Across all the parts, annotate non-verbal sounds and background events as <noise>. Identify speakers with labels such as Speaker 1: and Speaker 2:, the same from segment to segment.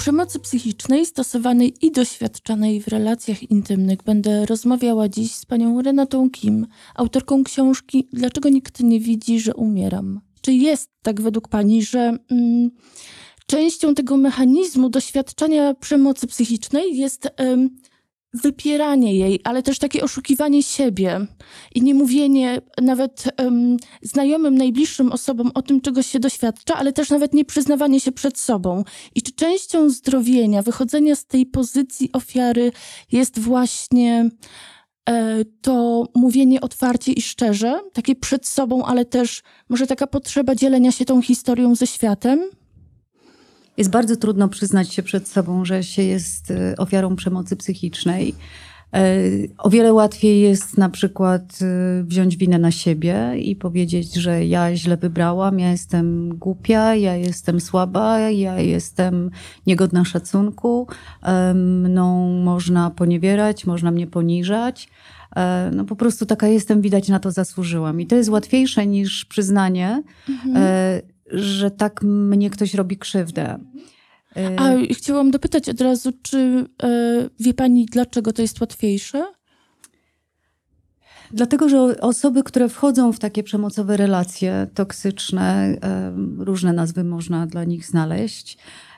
Speaker 1: Przemocy psychicznej stosowanej i doświadczanej w relacjach intymnych będę rozmawiała dziś z panią Renatą Kim, autorką książki Dlaczego nikt nie widzi, że umieram? Czy jest tak według pani, że mm, częścią tego mechanizmu doświadczania przemocy psychicznej jest wypieranie jej, ale też takie oszukiwanie siebie i nie mówienie nawet um, znajomym, najbliższym osobom o tym, czego się doświadcza, ale też nawet nie przyznawanie się przed sobą. I czy częścią zdrowienia, wychodzenia z tej pozycji ofiary jest właśnie e, to mówienie otwarcie i szczerze, takie przed sobą, ale też może taka potrzeba dzielenia się tą historią ze światem?
Speaker 2: Jest bardzo trudno przyznać się przed sobą, że się jest y, ofiarą przemocy psychicznej. E, o wiele łatwiej jest na przykład y, wziąć winę na siebie i powiedzieć, że ja źle wybrałam, ja jestem głupia, ja jestem słaba, ja jestem niegodna szacunku, mną można poniewierać, można mnie poniżać. E, no po prostu taka jestem, widać na to zasłużyłam. I to jest łatwiejsze niż przyznanie, mhm. E, że tak mnie ktoś robi krzywdę.
Speaker 1: A chciałam dopytać od razu, czy e, wie pani, dlaczego to jest łatwiejsze?
Speaker 2: Dlatego, że osoby, które wchodzą w takie przemocowe relacje toksyczne, różne nazwy można dla nich znaleźć, E,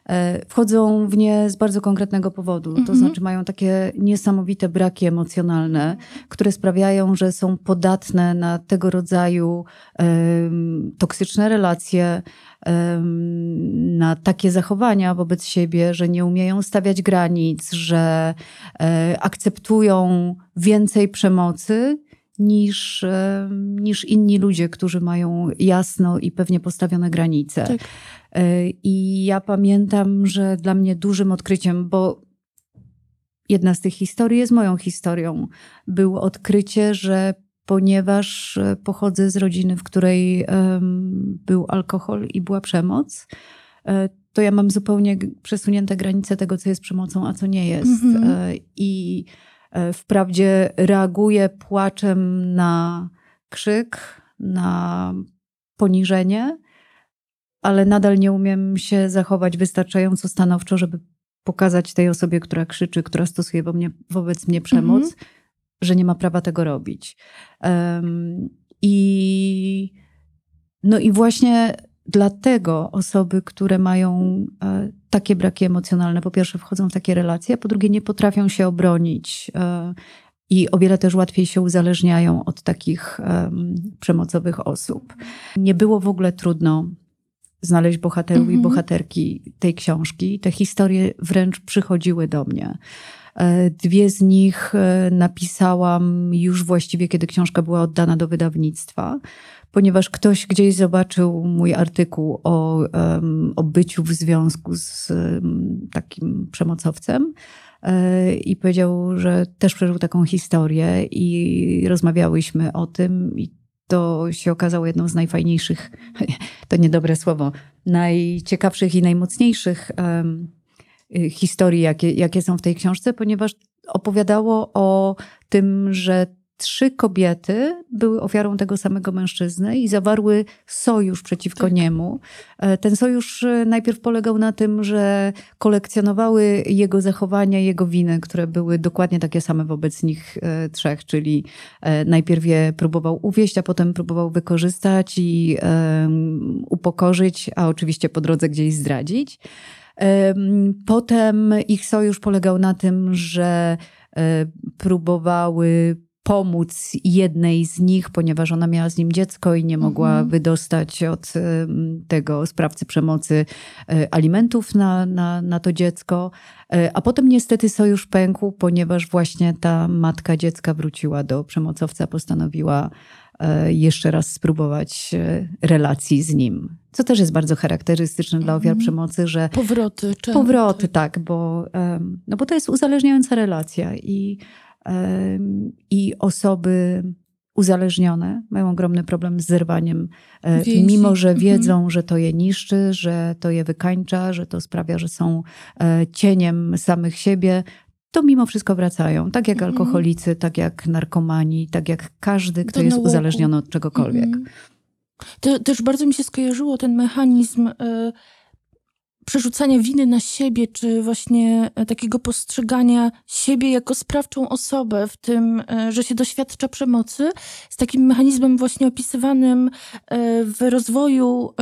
Speaker 2: wchodzą w nie z bardzo konkretnego powodu. To mhm. znaczy mają takie niesamowite braki emocjonalne, które sprawiają, że są podatne na tego rodzaju um, toksyczne relacje, um, na takie zachowania wobec siebie, że nie umieją stawiać granic, że um, akceptują więcej przemocy niż, niż inni ludzie, którzy mają jasno i pewnie postawione granice. Tak. E, I ja pamiętam, że dla mnie dużym odkryciem, bo jedna z tych historii jest moją historią, było odkrycie, że ponieważ e, pochodzę z rodziny, w której um, był alkohol i była przemoc, e, to ja mam zupełnie przesunięte granice tego, co jest przemocą, a co nie jest. Mm -hmm. I wprawdzie reaguję płaczem na krzyk, na poniżenie, ale nadal nie umiem się zachować wystarczająco stanowczo, żeby pokazać tej osobie, która krzyczy, która stosuje wo mnie, wobec mnie przemoc, mm -hmm. że nie ma prawa tego robić. Um, I no i właśnie dlatego osoby, które mają e, takie braki emocjonalne, po pierwsze wchodzą w takie relacje, a po drugie nie potrafią się obronić e, i o wiele też łatwiej się uzależniają od takich przemocowych osób. Nie było w ogóle trudno znaleźć bohaterów mhm. i bohaterki tej książki. Te historie wręcz przychodziły do mnie. E, dwie z nich napisałam już właściwie, kiedy książka była oddana do wydawnictwa, ponieważ ktoś gdzieś zobaczył mój artykuł o, o byciu w związku z takim przemocowcem e, i powiedział, że też przeżył taką historię i rozmawiałyśmy o tym i to się okazało jedną z najfajniejszych, <laughs> to niedobre słowo, najciekawszych i najmocniejszych historii, jakie, jakie są w tej książce, ponieważ opowiadało o tym, że trzy kobiety były ofiarą tego samego mężczyzny i zawarły sojusz przeciwko tak. niemu. E, ten sojusz e, najpierw polegał na tym, że kolekcjonowały jego zachowania, jego winy, które były dokładnie takie same wobec nich e, trzech, czyli najpierw je próbował uwieść, a potem próbował wykorzystać i um, upokorzyć, a oczywiście po drodze gdzieś zdradzić. Potem ich sojusz polegał na tym, że próbowały pomóc jednej z nich, ponieważ ona miała z nim dziecko i nie mogła mhm. wydostać od tego sprawcy przemocy e, alimentów na, na, na to dziecko. E, a potem niestety sojusz pękł, ponieważ właśnie ta matka dziecka wróciła do przemocowca, postanowiła e, jeszcze raz spróbować relacji z nim. Co też jest bardzo charakterystyczne dla ofiar mhm. przemocy, że.
Speaker 1: Powroty.
Speaker 2: Czy... Powroty, tak, bo, no bo to jest uzależniająca relacja i i osoby uzależnione mają ogromny problem z zerwaniem, e, Więzi. mimo że mhm. wiedzą, mhm. że to je niszczy, że to je wykańcza, że to sprawia, że są e, cieniem samych siebie, to mimo wszystko wracają. Tak jak mhm. alkoholicy, tak jak narkomani, tak jak każdy, kto Do jest uzależniony od czegokolwiek. Mhm.
Speaker 1: To, też bardzo mi się skojarzyło ten mechanizm. Y przerzucania winy na siebie, czy właśnie e, takiego postrzegania siebie jako sprawczą osobę w tym, e, że się doświadcza przemocy, z takim mechanizmem właśnie opisywanym e, w rozwoju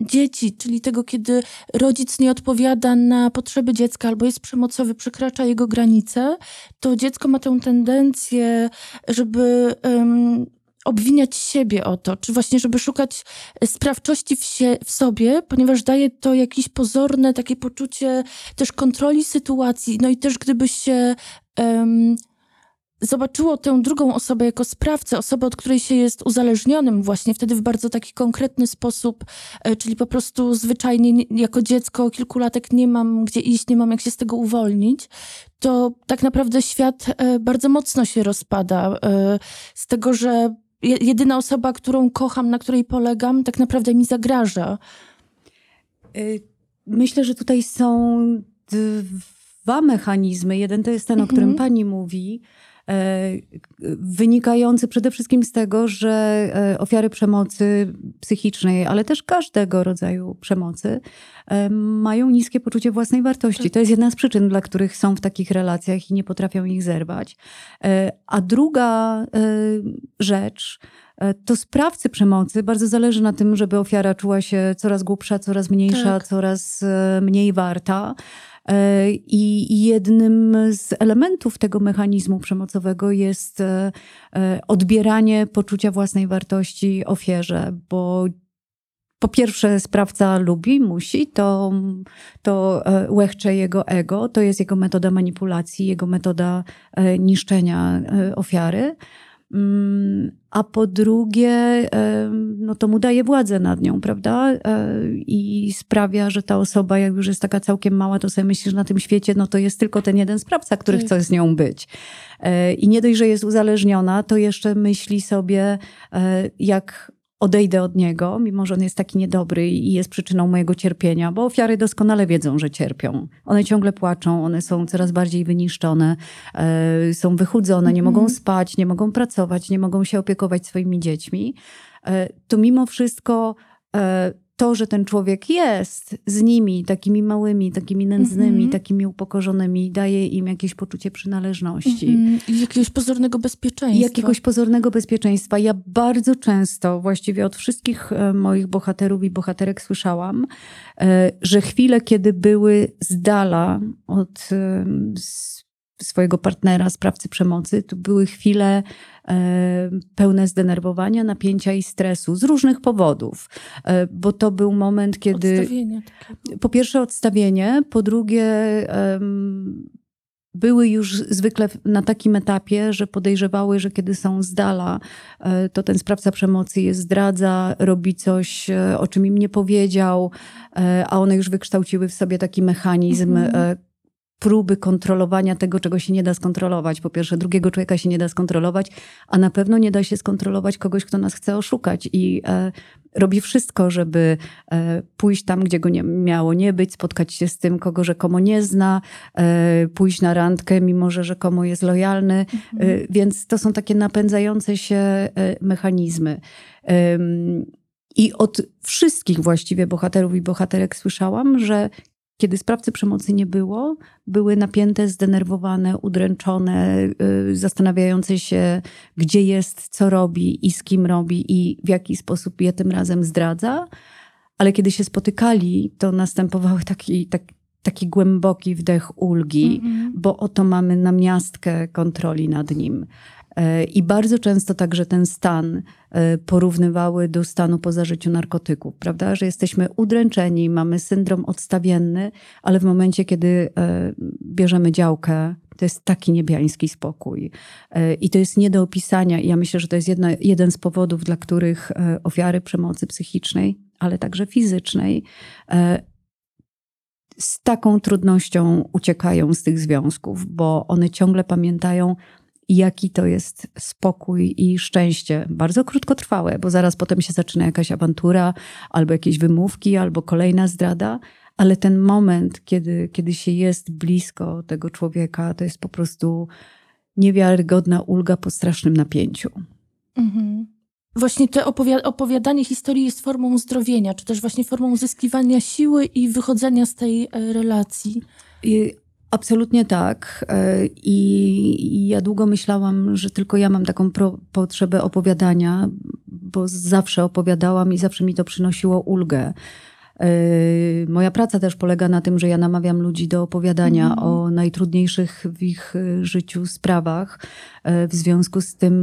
Speaker 1: dzieci, czyli tego, kiedy rodzic nie odpowiada na potrzeby dziecka albo jest przemocowy, przekracza jego granice, to dziecko ma tę tendencję, żeby obwiniać siebie o to, czy właśnie, żeby szukać sprawczości w, w sobie, ponieważ daje to jakieś pozorne takie poczucie też kontroli sytuacji. No i też gdyby się um, zobaczyło tę drugą osobę jako sprawcę, osobę, od której się jest uzależnionym właśnie wtedy w bardzo taki konkretny sposób, e, czyli po prostu zwyczajnie jako dziecko kilkulatek nie mam gdzie iść, nie mam jak się z tego uwolnić, to tak naprawdę świat e, bardzo mocno się rozpada e, z tego, że jedyna osoba, którą kocham, na której polegam, tak naprawdę mi zagraża.
Speaker 2: Y, myślę, że tutaj są dwa mechanizmy. Jeden to jest ten, mhm. o którym pani mówi, wynikający przede wszystkim z tego, że e, ofiary przemocy psychicznej, ale też każdego rodzaju przemocy, e, mają niskie poczucie własnej wartości. Tak. To jest jedna z przyczyn, dla których są w takich relacjach i nie potrafią ich zerwać. A druga rzecz, to sprawcy przemocy bardzo zależy na tym, żeby ofiara czuła się coraz głupsza, coraz mniejsza, tak. coraz mniej warta. E, I jednym z elementów tego mechanizmu przemocowego jest e, e, odbieranie poczucia własnej wartości ofierze, bo po pierwsze, sprawca lubi, musi, to, to łechcze jego ego, to jest jego metoda manipulacji, jego metoda niszczenia ofiary. Mm, a po drugie, no to mu daje władzę nad nią, prawda? E, I sprawia, że ta osoba, jak już jest taka całkiem mała, to sobie myśli, że na tym świecie no to jest tylko ten jeden sprawca, który tak. chce z nią być. E, I nie dość, że jest uzależniona, to jeszcze myśli sobie, e, jak odejdę od niego, mimo że on jest taki niedobry i jest przyczyną mojego cierpienia, bo ofiary doskonale wiedzą, że cierpią. One ciągle płaczą, one są coraz bardziej wyniszczone, e, są wychudzone, nie mogą mhm. spać, nie mogą pracować, nie mogą się opiekować swoimi dziećmi. E, to mimo wszystko e, to, że ten człowiek jest z nimi, takimi małymi, takimi nędznymi, mm -hmm. takimi upokorzonymi, daje im jakieś poczucie przynależności. Mm
Speaker 1: -hmm. Jakiegoś pozornego bezpieczeństwa.
Speaker 2: Jakiegoś pozornego bezpieczeństwa. Ja bardzo często, właściwie od wszystkich e, moich bohaterów i bohaterek słyszałam, e, że chwile, kiedy były z dala od swojego partnera, sprawcy przemocy, to były chwile e, pełne zdenerwowania, napięcia i stresu z różnych powodów, e, bo to był moment, kiedy. Po pierwsze, odstawienie, po drugie, były już zwykle na takim etapie, że podejrzewały, że kiedy są z dala, e, to ten sprawca przemocy je zdradza, robi coś, o czym im nie powiedział, a one już wykształciły w sobie taki mechanizm, mhm próby kontrolowania tego, czego się nie da skontrolować. Po pierwsze, drugiego człowieka się nie da skontrolować, a na pewno nie da się skontrolować kogoś, kto nas chce oszukać i e, robi wszystko, żeby e, pójść tam, gdzie go nie miało nie być, spotkać się z tym, kogo rzekomo nie zna, e, pójść na randkę, mimo że rzekomo jest lojalny. E, mhm. Więc to są takie napędzające się e, mechanizmy. I od wszystkich właściwie bohaterów i bohaterek słyszałam, że kiedy sprawcy przemocy nie było, były napięte, zdenerwowane, udręczone, yy, zastanawiające się, gdzie jest, co robi i z kim robi i w jaki sposób je tym razem zdradza. Ale kiedy się spotykali, to następował taki, tak, taki głęboki wdech ulgi, mm -hmm. bo oto mamy namiastkę kontroli nad nim. E, I bardzo często także ten stan e, porównywały do stanu po zażyciu narkotyków, prawda? Że jesteśmy udręczeni, mamy syndrom odstawienny, ale w momencie, kiedy e, bierzemy działkę, to jest taki niebiański spokój. I to jest nie do opisania. I ja myślę, że to jest jeden z powodów, dla których ofiary przemocy psychicznej, ale także fizycznej, z taką trudnością uciekają z tych związków, bo one ciągle pamiętają jaki to jest spokój i szczęście. Bardzo krótkotrwałe, bo zaraz potem się zaczyna jakaś awantura, albo jakieś wymówki, albo kolejna zdrada, ale ten moment, kiedy, kiedy się jest blisko tego człowieka, to jest po prostu niewiarygodna ulga po strasznym napięciu. Mhm.
Speaker 1: właśnie to opowi- opowiadanie historii jest formą uzdrowienia, czy też właśnie formą uzyskiwania siły i wychodzenia z tej e, relacji.
Speaker 2: I absolutnie tak. E, I ja długo myślałam, że tylko ja mam taką pro- potrzebę opowiadania, bo zawsze opowiadałam i zawsze mi to przynosiło ulgę. Yy, moja praca też polega na tym, że ja namawiam ludzi do opowiadania mm. o najtrudniejszych w ich y, życiu sprawach. W związku z tym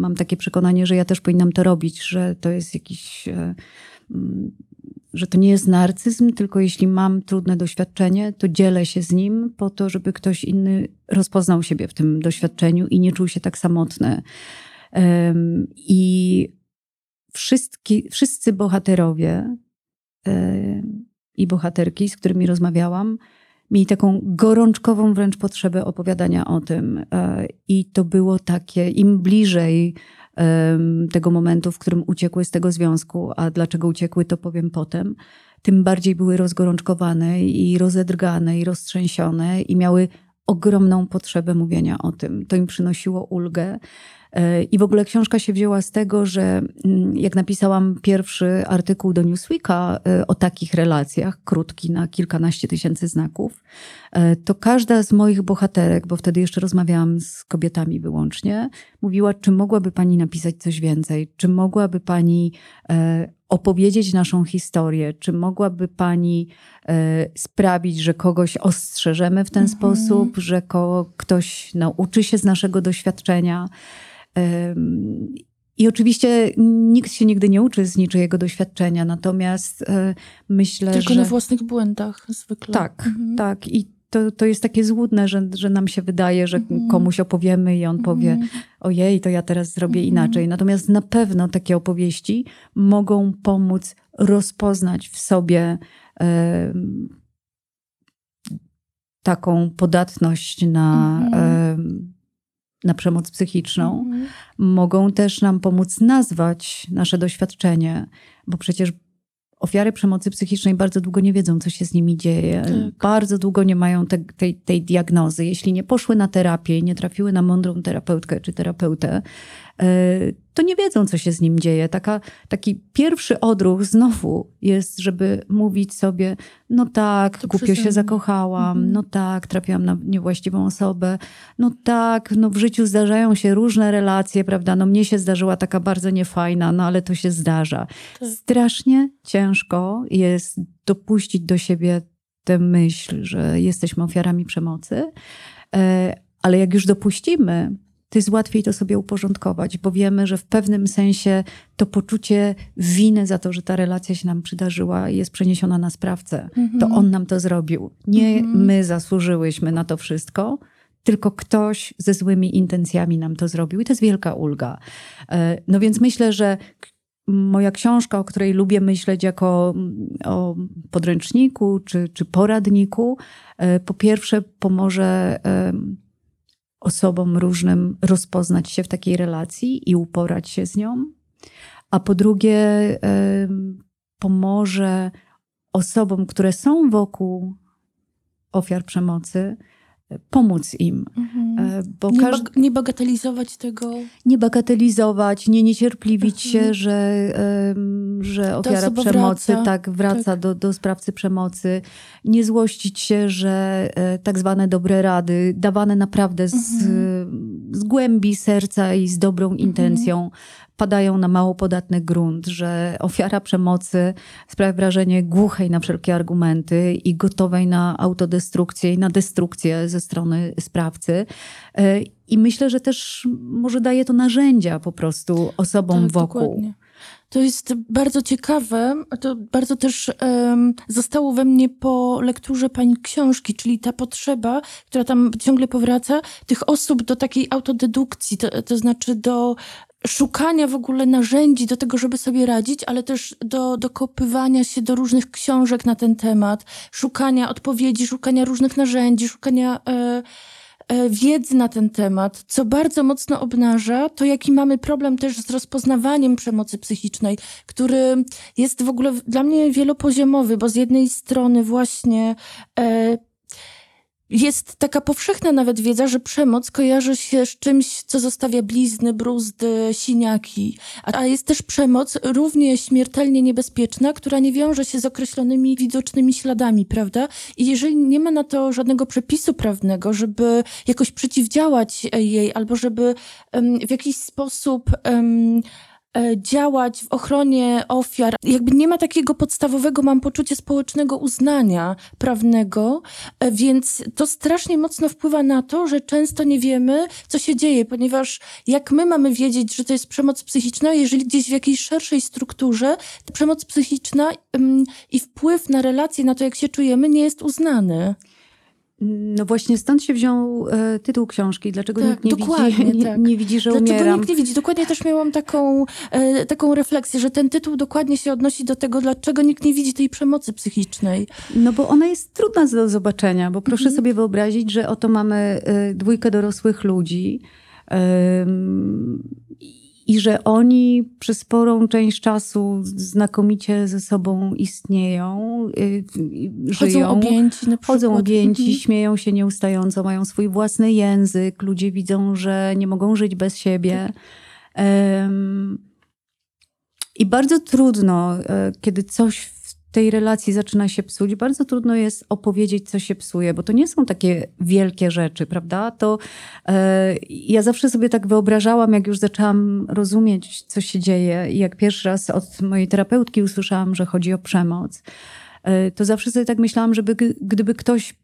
Speaker 2: mam takie przekonanie, że ja też powinnam to robić, że to jest jakiś, że to nie jest narcyzm, tylko jeśli mam trudne doświadczenie, to dzielę się z nim po to, żeby ktoś inny rozpoznał siebie w tym doświadczeniu i nie czuł się tak samotny. I wszystki, wszyscy bohaterowie i bohaterki, z którymi rozmawiałam, mieli taką gorączkową wręcz potrzebę opowiadania o tym. E, I to było takie, im bliżej tego momentu, w którym uciekły z tego związku, a dlaczego uciekły, to powiem potem, tym bardziej były rozgorączkowane i rozedrgane i roztrzęsione i miały ogromną potrzebę mówienia o tym. To im przynosiło ulgę. I w ogóle książka się wzięła z tego, że mm, jak napisałam pierwszy artykuł do Newsweeka e, o takich relacjach, krótki na kilkanaście tysięcy znaków, e, to każda z moich bohaterek, bo wtedy jeszcze rozmawiałam z kobietami wyłącznie, mówiła, czy mogłaby pani napisać coś więcej, czy mogłaby pani e, opowiedzieć naszą historię, czy mogłaby pani sprawić, że kogoś ostrzeżemy w ten mhm. sposób, że ktoś nauczy się z naszego doświadczenia. I oczywiście nikt się nigdy nie uczy z niczyjego doświadczenia, natomiast e, myślę,
Speaker 1: Tylko
Speaker 2: że...
Speaker 1: Tylko na własnych błędach zwykle.
Speaker 2: Tak, mhm. tak. I to, to jest takie złudne, że, że nam się wydaje, że mhm. komuś opowiemy i on mhm. powie ojej, to ja teraz zrobię mhm. inaczej. Natomiast na pewno takie opowieści mogą pomóc rozpoznać w sobie taką podatność na... E, na przemoc psychiczną, mhm. mogą też nam pomóc nazwać nasze doświadczenie, bo przecież ofiary przemocy psychicznej bardzo długo nie wiedzą, co się z nimi dzieje. Tak. Bardzo długo nie mają te, tej, tej diagnozy. Jeśli nie poszły na terapię i nie trafiły na mądrą terapeutkę czy terapeutę, to nie wiedzą, co się z nim dzieje. Taka, taki pierwszy odruch znowu jest, żeby mówić sobie, no tak, to głupio się zakochałam, mhm. no tak, trafiłam na niewłaściwą osobę, no tak, no w życiu zdarzają się różne relacje, prawda, no mnie się zdarzyła taka bardzo niefajna, no ale to się zdarza. Tak. Strasznie ciężko jest dopuścić do siebie tę myśl, że jesteśmy ofiarami przemocy, e, ale jak już dopuścimy, to jest łatwiej to sobie uporządkować, bo wiemy, że w pewnym sensie to poczucie winy za to, że ta relacja się nam przydarzyła, jest przeniesiona na sprawcę. Mhm. To on nam to zrobił. Nie mhm. my zasłużyłyśmy na to wszystko, tylko ktoś ze złymi intencjami nam to zrobił i to jest wielka ulga. E, no więc myślę, że moja książka, o której lubię myśleć jako mm, o podręczniku czy, czy poradniku, e, po pierwsze pomoże osobom różnym rozpoznać się w takiej relacji i uporać się z nią, a po drugie pomoże osobom, które są wokół ofiar przemocy, pomóc im. Mhm.
Speaker 1: E, bo nie, każdy... nie, bagatelizować tego.
Speaker 2: Nie bagatelizować, nie niecierpliwić mhm. się, że, że ofiara przemocy wraca. tak wraca tak. Do, do sprawcy przemocy. Nie złościć się, że e, tak zwane dobre rady, dawane naprawdę z, mhm. z głębi serca i z dobrą mhm. intencją, padają na mało podatny grunt, że ofiara przemocy sprawia wrażenie głuchej na wszelkie argumenty i gotowej na autodestrukcję i na destrukcję ze strony sprawcy. E, I myślę, że też może daje to narzędzia po prostu osobom tak, wokół. Dokładnie.
Speaker 1: To jest bardzo ciekawe, to bardzo też um, zostało we mnie po lekturze pani książki, czyli ta potrzeba, która tam ciągle powraca, tych osób do takiej autodedukcji, to, to znaczy do szukania w ogóle narzędzi do tego, żeby sobie radzić, ale też do dokopywania się do różnych książek na ten temat, szukania odpowiedzi, szukania różnych narzędzi, szukania e, e, wiedzy na ten temat, co bardzo mocno obnaża to, jaki mamy problem też z rozpoznawaniem przemocy psychicznej, który jest w ogóle dla mnie wielopoziomowy, bo z jednej strony właśnie e, jest taka powszechna nawet wiedza, że przemoc kojarzy się z czymś, co zostawia blizny, bruzdy, siniaki. A jest też przemoc równie śmiertelnie niebezpieczna, która nie wiąże się z określonymi widocznymi śladami, prawda? I jeżeli nie ma na to żadnego przepisu prawnego, żeby jakoś przeciwdziałać jej, albo żeby um, w jakiś sposób um, działać w ochronie ofiar. Jakby nie ma takiego podstawowego, mam poczucie, społecznego uznania prawnego, e, więc to strasznie mocno wpływa na to, że często nie wiemy, co się dzieje, ponieważ jak my mamy wiedzieć, że to jest przemoc psychiczna, jeżeli gdzieś w jakiejś szerszej strukturze ta przemoc psychiczna i wpływ na relacje, na to, jak się czujemy, nie jest uznany.
Speaker 2: No właśnie stąd się wziął e, tytuł książki. Dlaczego tak, nikt nie widzi, nie,
Speaker 1: tak.
Speaker 2: nie widzi, że
Speaker 1: Dlaczego
Speaker 2: umieram?
Speaker 1: nikt nie widzi? Dokładnie też miałam taką, e, taką refleksję, że ten tytuł dokładnie się odnosi do tego, dlaczego nikt nie widzi tej przemocy psychicznej.
Speaker 2: No bo ona jest trudna do zobaczenia, bo proszę mhm. sobie wyobrazić, że oto mamy e, dwójkę dorosłych ludzi, i że oni przez sporą część czasu znakomicie ze sobą istnieją, yy,
Speaker 1: chodzą żyją. Objęci na
Speaker 2: chodzą objęci, mhm. śmieją się nieustająco, mają swój własny język, ludzie widzą, że nie mogą żyć bez siebie. Tak. I bardzo trudno, e, kiedy coś tej relacji zaczyna się psuć, bardzo trudno jest opowiedzieć, co się psuje, bo to nie są takie wielkie rzeczy, prawda? To e, ja zawsze sobie tak wyobrażałam, jak już zaczęłam rozumieć, co się dzieje, i jak pierwszy raz od mojej terapeutki usłyszałam, że chodzi o przemoc, e, to zawsze sobie tak myślałam, żeby gdyby ktoś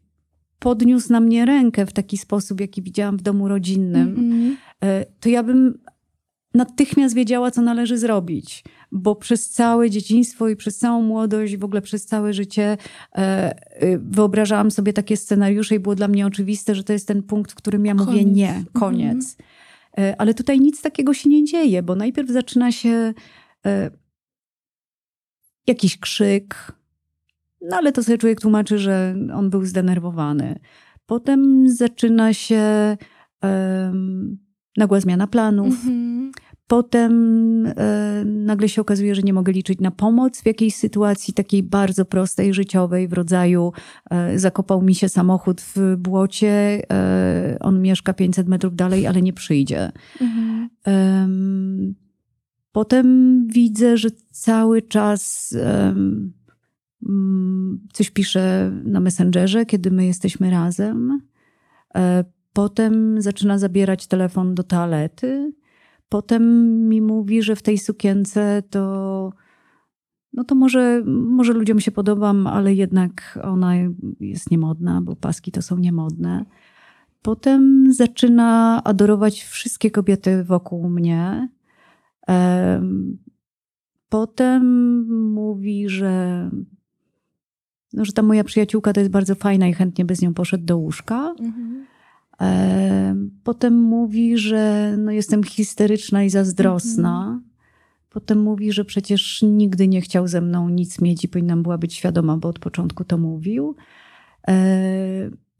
Speaker 2: podniósł na mnie rękę w taki sposób, jaki widziałam w domu rodzinnym, mm -hmm. to ja bym natychmiast wiedziała, co należy zrobić bo przez całe dzieciństwo i przez całą młodość, w ogóle przez całe życie e, e, wyobrażałam sobie takie scenariusze i było dla mnie oczywiste, że to jest ten punkt, w którym ja koniec. mówię nie, koniec. Mhm. Ale tutaj nic takiego się nie dzieje, bo najpierw zaczyna się jakiś krzyk, no ale to sobie człowiek tłumaczy, że on był zdenerwowany. Potem zaczyna się um, nagła zmiana planów. Mhm. Potem e, nagle się okazuje, że nie mogę liczyć na pomoc w jakiejś sytuacji takiej bardzo prostej, życiowej, w rodzaju e, zakopał mi się samochód w błocie, e, on mieszka 500 metrów dalej, ale nie przyjdzie. Mhm. Potem widzę, że cały czas mm, coś pisze na Messengerze, kiedy my jesteśmy razem. Potem zaczyna zabierać telefon do toalety Potem mi mówi, że w tej sukience to, no to może, może ludziom się podobam, ale jednak ona jest niemodna, bo paski to są niemodne. Potem zaczyna adorować wszystkie kobiety wokół mnie. Potem mówi, że, no, że ta moja przyjaciółka to jest bardzo fajna i chętnie by z nią poszedł do łóżka. Mhm. Potem mówi, że no jestem histeryczna i zazdrosna. Mhm. Potem mówi, że przecież nigdy nie chciał ze mną nic mieć i powinnam była być świadoma, bo od początku to mówił.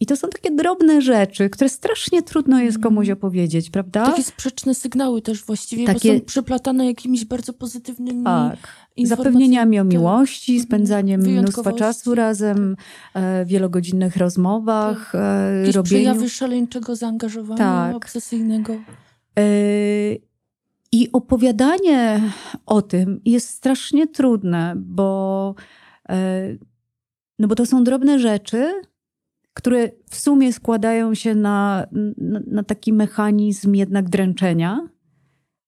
Speaker 2: I to są takie drobne rzeczy, które strasznie trudno jest komuś mhm. opowiedzieć, prawda?
Speaker 1: Takie sprzeczne sygnały też właściwie, takie... bo są przeplatane jakimiś bardzo pozytywnymi tak.
Speaker 2: Zapewnieniami o tak. miłości, tak. spędzaniem mnóstwa czasu razem, e, wielogodzinnych rozmowach, tak. e,
Speaker 1: Jakieś robieniu... przejawy szaleńczego zaangażowania tak. obsesyjnego. E,
Speaker 2: I opowiadanie o tym jest strasznie trudne, bo, e, no bo to są drobne rzeczy, które w sumie składają się na, na, na taki mechanizm jednak dręczenia,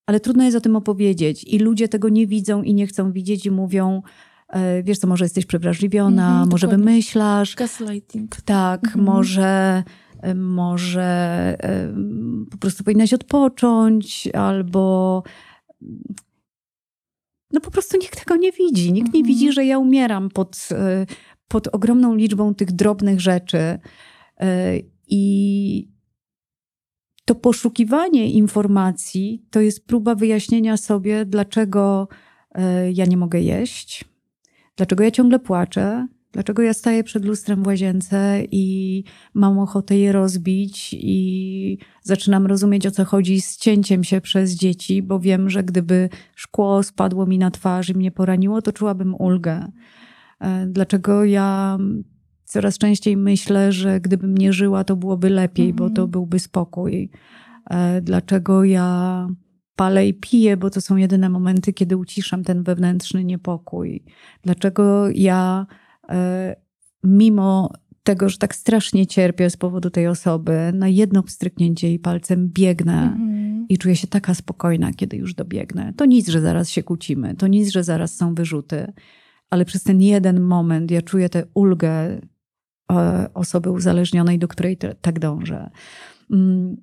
Speaker 2: ale trudno jest o tym opowiedzieć i ludzie tego nie widzą i nie chcą widzieć i mówią, e, wiesz co, może jesteś przewrażliwiona, -hmm, może dokładnie. wymyślasz.
Speaker 1: Gaslighting.
Speaker 2: Tak, -hmm. może, e, może e, po prostu powinnaś odpocząć albo no po prostu nikt tego nie widzi. Nikt nie widzi, mhm. że ja umieram pod, pod ogromną liczbą tych drobnych rzeczy. E, I to poszukiwanie informacji to jest próba wyjaśnienia sobie, dlaczego e, ja nie mogę jeść, dlaczego ja ciągle płaczę, dlaczego ja staję przed lustrem w łazience i mam ochotę je rozbić i zaczynam rozumieć o co chodzi z cięciem się przez dzieci, bo wiem, że gdyby szkło spadło mi na twarz i mnie poraniło, to czułabym ulgę. E, dlaczego ja coraz częściej myślę, że gdybym nie żyła, to byłoby lepiej,
Speaker 1: Mhm.
Speaker 2: bo to byłby spokój. E, Dlaczego ja palę i piję, bo to są jedyne momenty, kiedy uciszam ten wewnętrzny niepokój. Dlaczego ja, e, mimo tego, że tak strasznie cierpię z powodu tej osoby, na jedno pstryknięcie jej palcem biegnę
Speaker 1: Mhm.
Speaker 2: i czuję się taka spokojna, kiedy już dobiegnę. To nic, że zaraz się kłócimy, to nic, że zaraz są wyrzuty, ale przez ten jeden moment ja czuję tę ulgę e, osoby uzależnionej, do której tak dążę. Mm,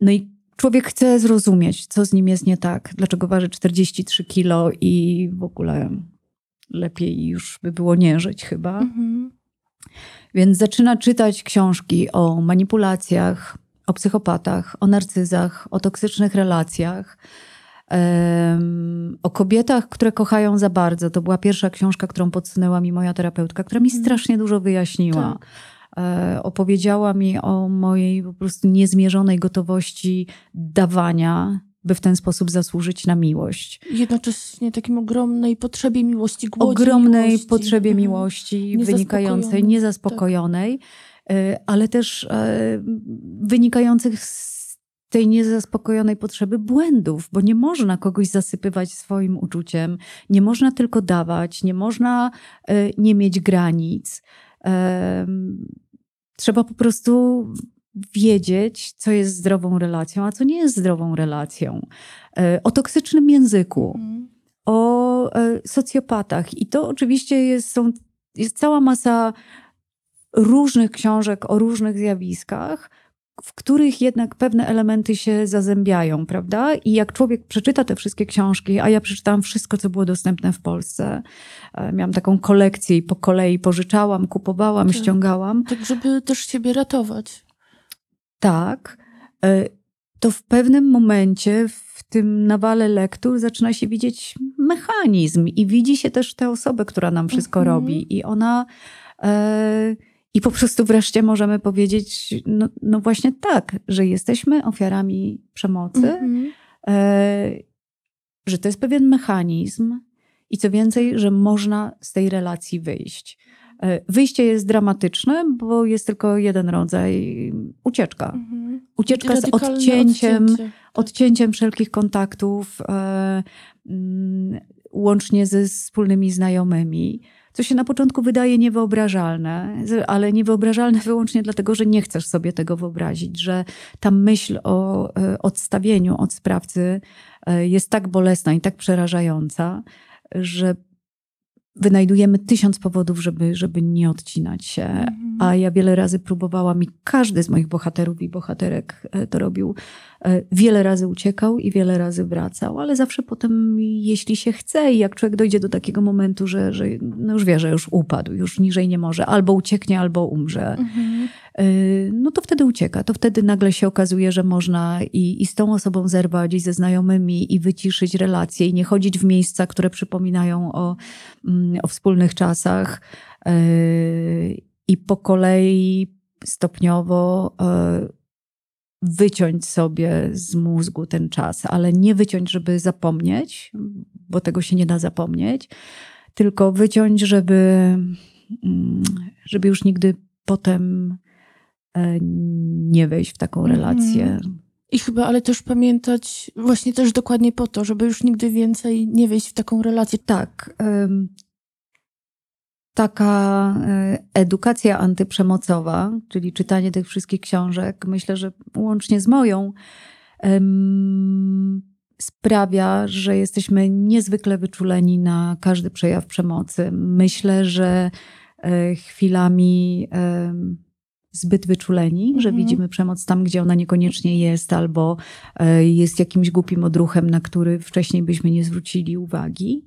Speaker 2: No i człowiek chce zrozumieć, co z nim jest nie tak, dlaczego waży 43 kilo i w ogóle lepiej już by było nie żyć chyba.
Speaker 1: Mhm.
Speaker 2: Więc zaczyna czytać książki o manipulacjach, o psychopatach, o narcyzach, o toksycznych relacjach, o kobietach, które kochają za bardzo. To była pierwsza książka, którą podsunęła mi moja terapeutka, która mi
Speaker 1: Mhm.
Speaker 2: strasznie dużo wyjaśniła.
Speaker 1: Tak.
Speaker 2: E, opowiedziała mi o mojej po prostu niezmierzonej gotowości dawania, by w ten sposób zasłużyć na miłość.
Speaker 1: Jednocześnie takim ogromnej potrzebie miłości, głodzie
Speaker 2: ogromnej
Speaker 1: miłości.
Speaker 2: potrzebie
Speaker 1: Mhm.
Speaker 2: miłości
Speaker 1: Niezaspokojonej,
Speaker 2: wynikającej, niezaspokojonej, y, ale też e, wynikających z tej niezaspokojonej potrzeby błędów, bo nie można kogoś zasypywać swoim uczuciem, nie można tylko dawać, nie można e, nie mieć granic. Trzeba po prostu wiedzieć, co jest zdrową relacją, a co nie jest zdrową relacją. E, O toksycznym języku
Speaker 1: Mhm.
Speaker 2: o e, socjopatach. I to oczywiście jest, są, jest cała masa różnych książek o różnych zjawiskach, w których jednak pewne elementy się zazębiają, prawda? I jak człowiek przeczyta te wszystkie książki, a ja przeczytałam wszystko, co było dostępne w Polsce, e, miałam taką kolekcję i po kolei pożyczałam, kupowałam,
Speaker 1: Tak.
Speaker 2: ściągałam,
Speaker 1: Tak, żeby też siebie ratować.
Speaker 2: tak, e, to w pewnym momencie w tym nawale lektur zaczyna się widzieć mechanizm i widzi się też tę osobę, która nam wszystko
Speaker 1: Mhm.
Speaker 2: robi. I ona. E, I po prostu wreszcie możemy powiedzieć, no, no właśnie tak, że jesteśmy ofiarami przemocy,
Speaker 1: Mhm.
Speaker 2: e, że to jest pewien mechanizm i co więcej, że można z tej relacji wyjść. E, Wyjście jest dramatyczne, bo jest tylko jeden rodzaj ucieczka.
Speaker 1: Mhm.
Speaker 2: Ucieczka z odcięciem,
Speaker 1: odcięcie.
Speaker 2: odcięciem wszelkich kontaktów, e, mm, łącznie ze wspólnymi znajomymi. Co się na początku wydaje niewyobrażalne, ale niewyobrażalne <laughs> wyłącznie dlatego, że nie chcesz sobie tego wyobrazić, że ta myśl o e, odstawieniu od sprawcy e, jest tak bolesna i tak przerażająca, że wynajdujemy tysiąc powodów, żeby, żeby nie odcinać się.
Speaker 1: Mhm.
Speaker 2: A ja wiele razy próbowałam i każdy z moich bohaterów i bohaterek e, to robił. E, Wiele razy uciekał i wiele razy wracał, ale zawsze potem, jeśli się chce i jak człowiek dojdzie do takiego momentu, że, że no już wie, że już upadł, już niżej nie może, albo ucieknie, albo umrze,
Speaker 1: Mhm.
Speaker 2: Y, no to wtedy ucieka. To wtedy nagle się okazuje, że można i, i z tą osobą zerwać, i ze znajomymi, i wyciszyć relacje, i nie chodzić w miejsca, które przypominają o, mm, o wspólnych czasach. y, I po kolei stopniowo y, wyciąć sobie z mózgu ten czas, ale nie wyciąć, żeby zapomnieć, bo tego się nie da zapomnieć, tylko wyciąć, żeby, mm, żeby już nigdy potem e, nie wejść w taką
Speaker 1: Mhm.
Speaker 2: relację.
Speaker 1: I chyba, ale też pamiętać właśnie też dokładnie po to, żeby już nigdy więcej nie wejść w taką relację.
Speaker 2: Tak. Taka e, edukacja antyprzemocowa, czyli czytanie tych wszystkich książek, myślę, że łącznie z moją, sprawia, że jesteśmy niezwykle wyczuleni na każdy przejaw przemocy. Myślę, że e, chwilami zbyt wyczuleni, że
Speaker 1: Mhm.
Speaker 2: widzimy przemoc tam, gdzie ona niekoniecznie jest, albo e, jest jakimś głupim odruchem, na który wcześniej byśmy nie zwrócili uwagi.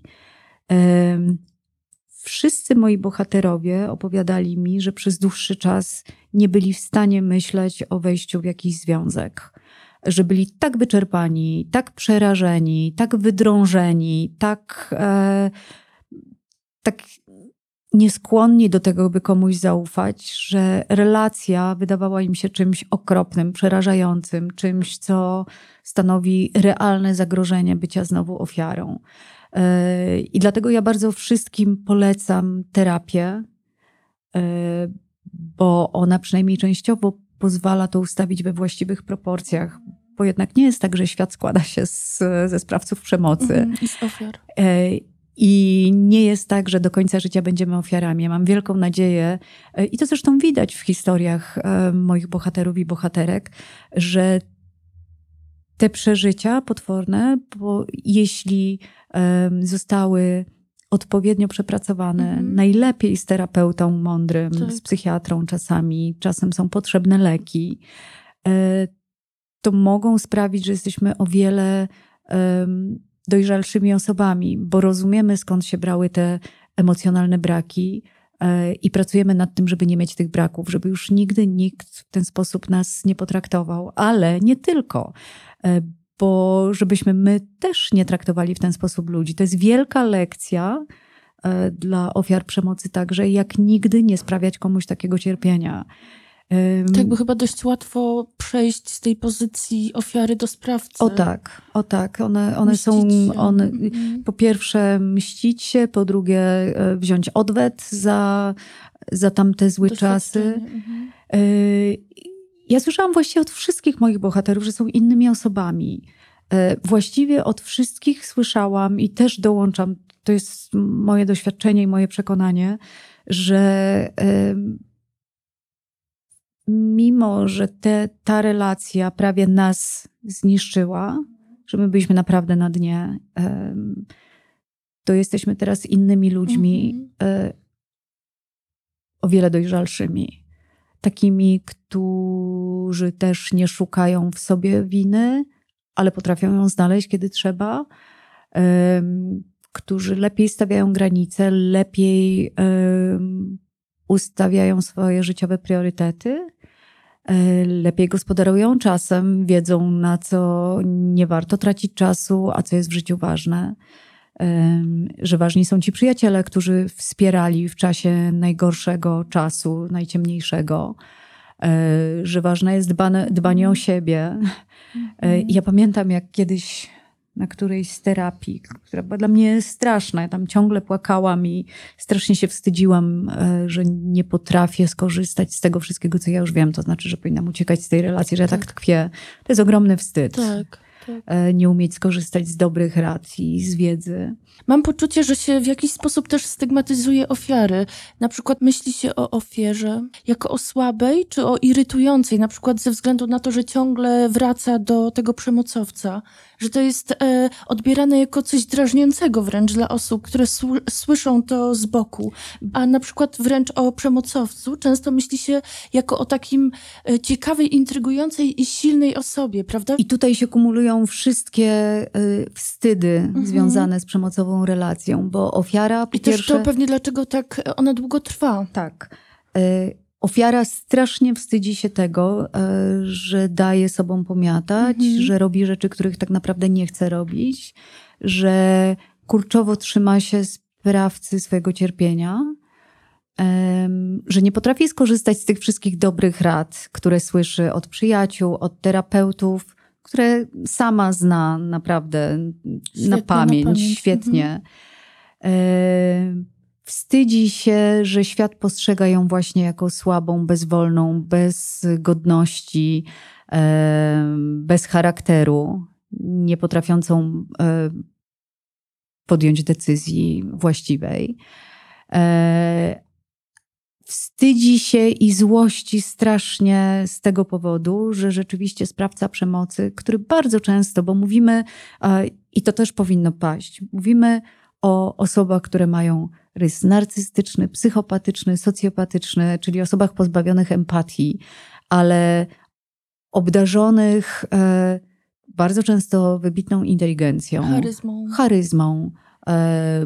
Speaker 2: Wszyscy moi bohaterowie opowiadali mi, że przez dłuższy czas nie byli w stanie myśleć o wejściu w jakiś związek. Że byli tak wyczerpani, tak przerażeni, tak wydrążeni, tak, e, tak nieskłonni do tego, by komuś zaufać, że relacja wydawała im się czymś okropnym, przerażającym, czymś, co stanowi realne zagrożenie bycia znowu ofiarą. E, I dlatego ja bardzo wszystkim polecam terapię, e, bo ona przynajmniej częściowo pozwala to ustawić we właściwych proporcjach, bo jednak nie jest tak, że świat składa się z, ze sprawców przemocy.
Speaker 1: Mhm, I z ofiar.
Speaker 2: E, I nie jest tak, że do końca życia będziemy ofiarami. Ja mam wielką nadzieję, e, i to zresztą widać w historiach e, moich bohaterów i bohaterek, że te przeżycia potworne, bo jeśli zostały odpowiednio przepracowane,
Speaker 1: Mhm.
Speaker 2: najlepiej z terapeutą mądrym,
Speaker 1: Tak.
Speaker 2: z psychiatrą czasami, czasem są potrzebne leki, e, to mogą sprawić, że jesteśmy o wiele dojrzalszymi osobami, bo rozumiemy skąd się brały te emocjonalne braki e, i pracujemy nad tym, żeby nie mieć tych braków, żeby już nigdy nikt w ten sposób nas nie potraktował, ale nie tylko. E, Bo żebyśmy my też nie traktowali w ten sposób ludzi. To jest wielka lekcja e, dla ofiar przemocy także, jak nigdy nie sprawiać komuś takiego cierpienia.
Speaker 1: Tak, bo chyba dość łatwo przejść z tej pozycji ofiary do sprawcy.
Speaker 2: O tak, o tak. One, one są,
Speaker 1: Mścić
Speaker 2: one,
Speaker 1: Mhm.
Speaker 2: po pierwsze mścić się, po drugie e, wziąć odwet za, za tamte złe czasy.
Speaker 1: Mhm.
Speaker 2: E, Ja słyszałam właściwie od wszystkich moich bohaterów, że są innymi osobami. E, Właściwie od wszystkich słyszałam i też dołączam, to jest moje doświadczenie i moje przekonanie, że mimo, że te, ta relacja prawie nas zniszczyła, że my byliśmy naprawdę na dnie, to jesteśmy teraz innymi ludźmi,
Speaker 1: Mhm.
Speaker 2: e, o wiele dojrzalszymi. Takimi, którzy też nie szukają w sobie winy, ale potrafią ją znaleźć, kiedy trzeba. Którzy lepiej stawiają granice, lepiej ustawiają swoje życiowe priorytety, lepiej gospodarują czasem, wiedzą na co nie warto tracić czasu, a co jest w życiu ważne. Że ważni są ci przyjaciele, którzy wspierali w czasie najgorszego czasu, najciemniejszego. E, Że ważne jest dbane, dbanie o siebie. E,
Speaker 1: Mhm.
Speaker 2: Ja pamiętam, jak kiedyś na którejś z terapii, która była dla mnie straszna, ja tam ciągle płakałam i strasznie się wstydziłam, e, że nie potrafię skorzystać z tego wszystkiego, co ja już wiem. To znaczy, że powinnam uciekać z tej relacji, że ja tak
Speaker 1: Tak.
Speaker 2: tkwię. To jest ogromny wstyd.
Speaker 1: Tak, tak.
Speaker 2: Nie umieć skorzystać z dobrych rad i z wiedzy.
Speaker 1: Mam poczucie, że się w jakiś sposób też stygmatyzuje ofiary. Na przykład myśli się o ofierze jako o słabej czy o irytującej, na przykład ze względu na to, że ciągle wraca do tego przemocowca. Że to jest e, odbierane jako coś drażniącego wręcz dla osób, które sł- słyszą to z boku. A na przykład wręcz o przemocowcu często myśli się jako o takim e, ciekawej, intrygującej i silnej osobie, prawda?
Speaker 2: I tutaj się kumulują wszystkie y, wstydy związane z przemocową relacją, bo ofiara
Speaker 1: I też
Speaker 2: pierwsze...
Speaker 1: to pewnie dlaczego tak ona długo trwa.
Speaker 2: Tak. E, Ofiara strasznie wstydzi się tego, e, że daje sobą pomiatać,
Speaker 1: Mhm.
Speaker 2: że robi rzeczy, których tak naprawdę nie chce robić, że kurczowo trzyma się sprawcy swojego cierpienia, że nie potrafi skorzystać z tych wszystkich dobrych rad, które słyszy od przyjaciół, od terapeutów, które sama zna naprawdę
Speaker 1: Świetnie,
Speaker 2: na
Speaker 1: na
Speaker 2: pamięć,
Speaker 1: pamięć.
Speaker 2: świetnie. E, Wstydzi się, że świat postrzega ją właśnie jako słabą, bezwolną, bez godności, e, bez charakteru, nie potrafiącą e, podjąć decyzji właściwej. Wstydzi się i złości strasznie z tego powodu, że rzeczywiście sprawca przemocy, który bardzo często, bo mówimy, e, i to też powinno paść, mówimy o osobach, które mają rys narcystyczny, psychopatyczny, socjopatyczny, czyli osobach pozbawionych empatii, ale obdarzonych e, bardzo często wybitną inteligencją,
Speaker 1: Charyzmą.
Speaker 2: charyzmą,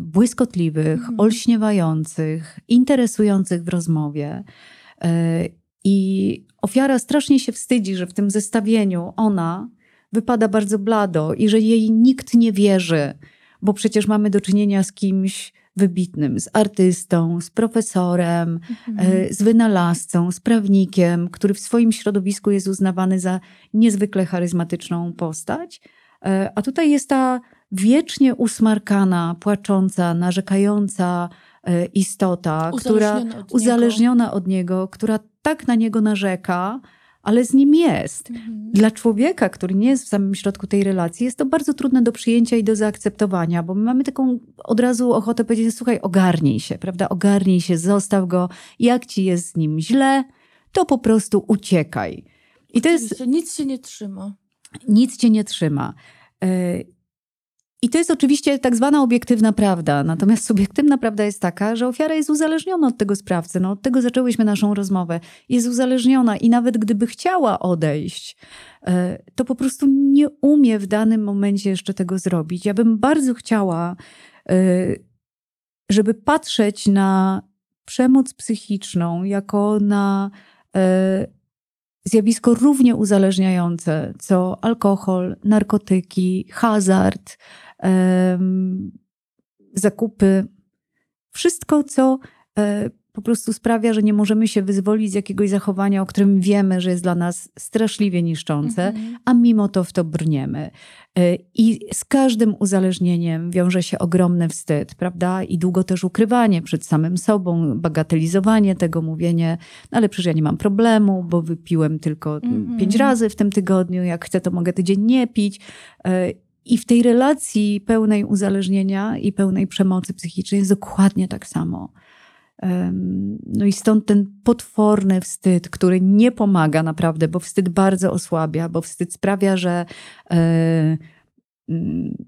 Speaker 2: błyskotliwych,
Speaker 1: Mhm.
Speaker 2: olśniewających, interesujących w rozmowie. E, I ofiara strasznie się wstydzi, że w tym zestawieniu ona wypada bardzo blado i że jej nikt nie wierzy, bo przecież mamy do czynienia z kimś wybitnym, z artystą, z profesorem,
Speaker 1: Mhm.
Speaker 2: e, z wynalazcą, z prawnikiem, który w swoim środowisku jest uznawany za niezwykle charyzmatyczną postać. E, A tutaj jest ta wiecznie usmarkana, płacząca, narzekająca e, istota,
Speaker 1: Uzależniona
Speaker 2: która
Speaker 1: od
Speaker 2: uzależniona od niego, która tak na niego narzeka, ale z nim jest.
Speaker 1: Mhm.
Speaker 2: Dla człowieka, który nie jest w samym środku tej relacji, jest to bardzo trudne do przyjęcia i do zaakceptowania, bo my mamy taką od razu ochotę powiedzieć: Słuchaj, ogarnij się, prawda? Ogarnij się, zostaw go. Jak ci jest z nim źle, to po prostu uciekaj. I to jest
Speaker 1: Nic się nie trzyma.
Speaker 2: nic cię nie trzyma. I to jest oczywiście tak zwana obiektywna prawda. Natomiast subiektywna prawda jest taka, że ofiara jest uzależniona od tego sprawcy. No, od tego zaczęłyśmy naszą rozmowę. Jest uzależniona i nawet gdyby chciała odejść, e, to po prostu nie umie w danym momencie jeszcze tego zrobić. Ja bym bardzo chciała, e, żeby patrzeć na przemoc psychiczną jako na e, zjawisko równie uzależniające, co alkohol, narkotyki, hazard, zakupy. Wszystko, co e, po prostu sprawia, że nie możemy się wyzwolić z jakiegoś zachowania, o którym wiemy, że jest dla nas straszliwie niszczące,
Speaker 1: Mhm.
Speaker 2: a mimo to w to brniemy. E, I z każdym uzależnieniem wiąże się ogromny wstyd, prawda? I długo też ukrywanie przed samym sobą, bagatelizowanie tego, mówienie, no ale przecież ja nie mam problemu, bo wypiłem tylko
Speaker 1: Mhm.
Speaker 2: pięć razy w tym tygodniu, jak chcę, to mogę tydzień nie pić. I w tej relacji pełnej uzależnienia i pełnej przemocy psychicznej jest dokładnie tak samo. No i stąd ten potworny wstyd, który nie pomaga naprawdę, bo wstyd bardzo osłabia, bo wstyd sprawia, że e, mm,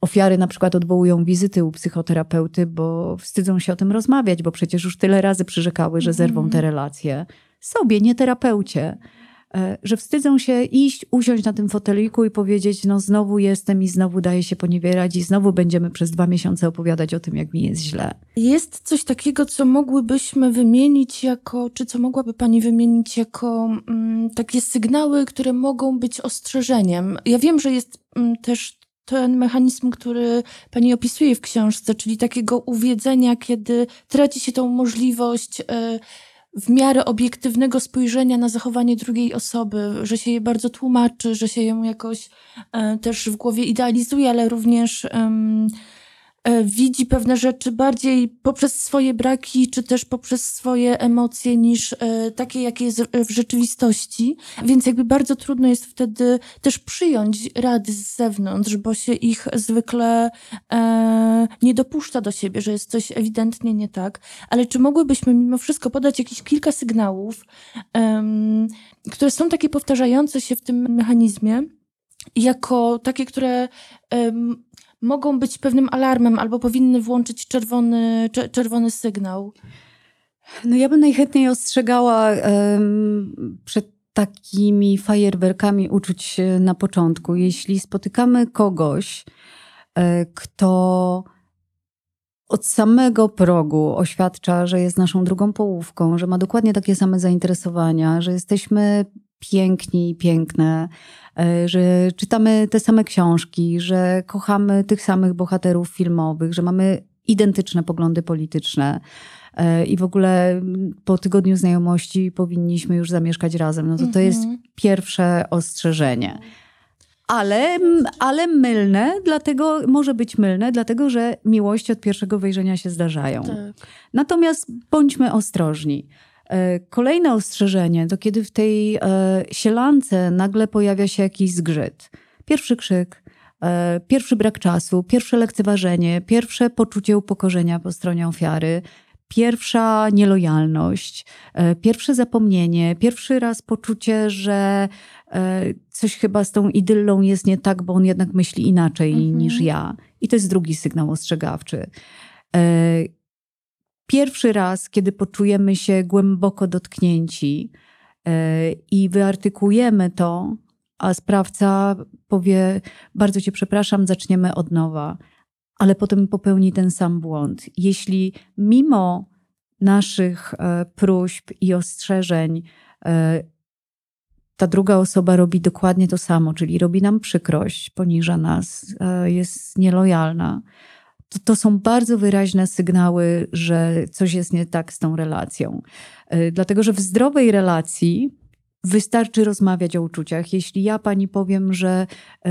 Speaker 2: ofiary na przykład odwołują wizyty u psychoterapeuty, bo wstydzą się o tym rozmawiać, bo przecież już tyle razy przyrzekały, że zerwą
Speaker 1: Mhm.
Speaker 2: te relacje. Sobie, nie terapeucie. E, Że wstydzą się iść, usiąść na tym foteliku i powiedzieć, no znowu jestem i znowu daję się poniewierać i znowu będziemy przez dwa miesiące opowiadać o tym, jak mi jest źle.
Speaker 1: Jest coś takiego, co mogłybyśmy wymienić jako, czy co mogłaby Pani wymienić jako mm, takie sygnały, które mogą być ostrzeżeniem? Ja wiem, że jest mm, też ten mechanizm, który Pani opisuje w książce, czyli takiego uwiedzenia, kiedy traci się tą możliwość. W miarę obiektywnego spojrzenia na zachowanie drugiej osoby, że się je bardzo tłumaczy, że się ją jakoś e, też w głowie idealizuje, ale również e, widzi pewne rzeczy bardziej poprzez swoje braki, czy też poprzez swoje emocje, niż e, takie, jakie jest w rzeczywistości. Więc jakby bardzo trudno jest wtedy też przyjąć rady z zewnątrz, bo się ich zwykle e, nie dopuszcza do siebie, że jest coś ewidentnie nie tak. Ale czy mogłybyśmy mimo wszystko podać jakieś kilka sygnałów, em, które są takie powtarzające się w tym mechanizmie, jako takie, które em, mogą być pewnym alarmem albo powinny włączyć czerwony, cze- czerwony sygnał.
Speaker 2: No ja bym najchętniej ostrzegała em, przed takimi fajerwerkami uczuć na początku. Jeśli spotykamy kogoś, e, kto od samego progu oświadcza, że jest naszą drugą połówką, że ma dokładnie takie same zainteresowania, że jesteśmy piękni i piękne, e, że czytamy te same książki, że kochamy tych samych bohaterów filmowych, że mamy identyczne poglądy polityczne e, i w ogóle mm, po tygodniu znajomości powinniśmy już zamieszkać razem. No to to jest
Speaker 1: Mhm.
Speaker 2: pierwsze ostrzeżenie. Ale, ale mylne, dlatego może być mylne, dlatego że miłości od pierwszego wejrzenia się zdarzają.
Speaker 1: Tak.
Speaker 2: Natomiast bądźmy ostrożni. E, Kolejne ostrzeżenie to kiedy w tej e, sielance nagle pojawia się jakiś zgrzyt. Pierwszy krzyk, e, pierwszy brak czasu, pierwsze lekceważenie, pierwsze poczucie upokorzenia po stronie ofiary, pierwsza nielojalność, pierwsze zapomnienie, pierwszy raz poczucie, że coś chyba z tą idyllą jest nie tak, bo on jednak myśli inaczej
Speaker 1: Mhm.
Speaker 2: niż ja. I to jest drugi sygnał ostrzegawczy. Pierwszy raz, kiedy poczujemy się głęboko dotknięci e, i wyartykujemy to, a sprawca powie: Bardzo cię przepraszam, zaczniemy od nowa, ale potem popełni ten sam błąd. Jeśli mimo naszych e, próśb i ostrzeżeń e, ta druga osoba robi dokładnie to samo, czyli robi nam przykrość, poniża nas, jest nielojalna, to, to są bardzo wyraźne sygnały, że coś jest nie tak z tą relacją. E, Dlatego, że w zdrowej relacji wystarczy rozmawiać o uczuciach. Jeśli ja pani powiem, że y,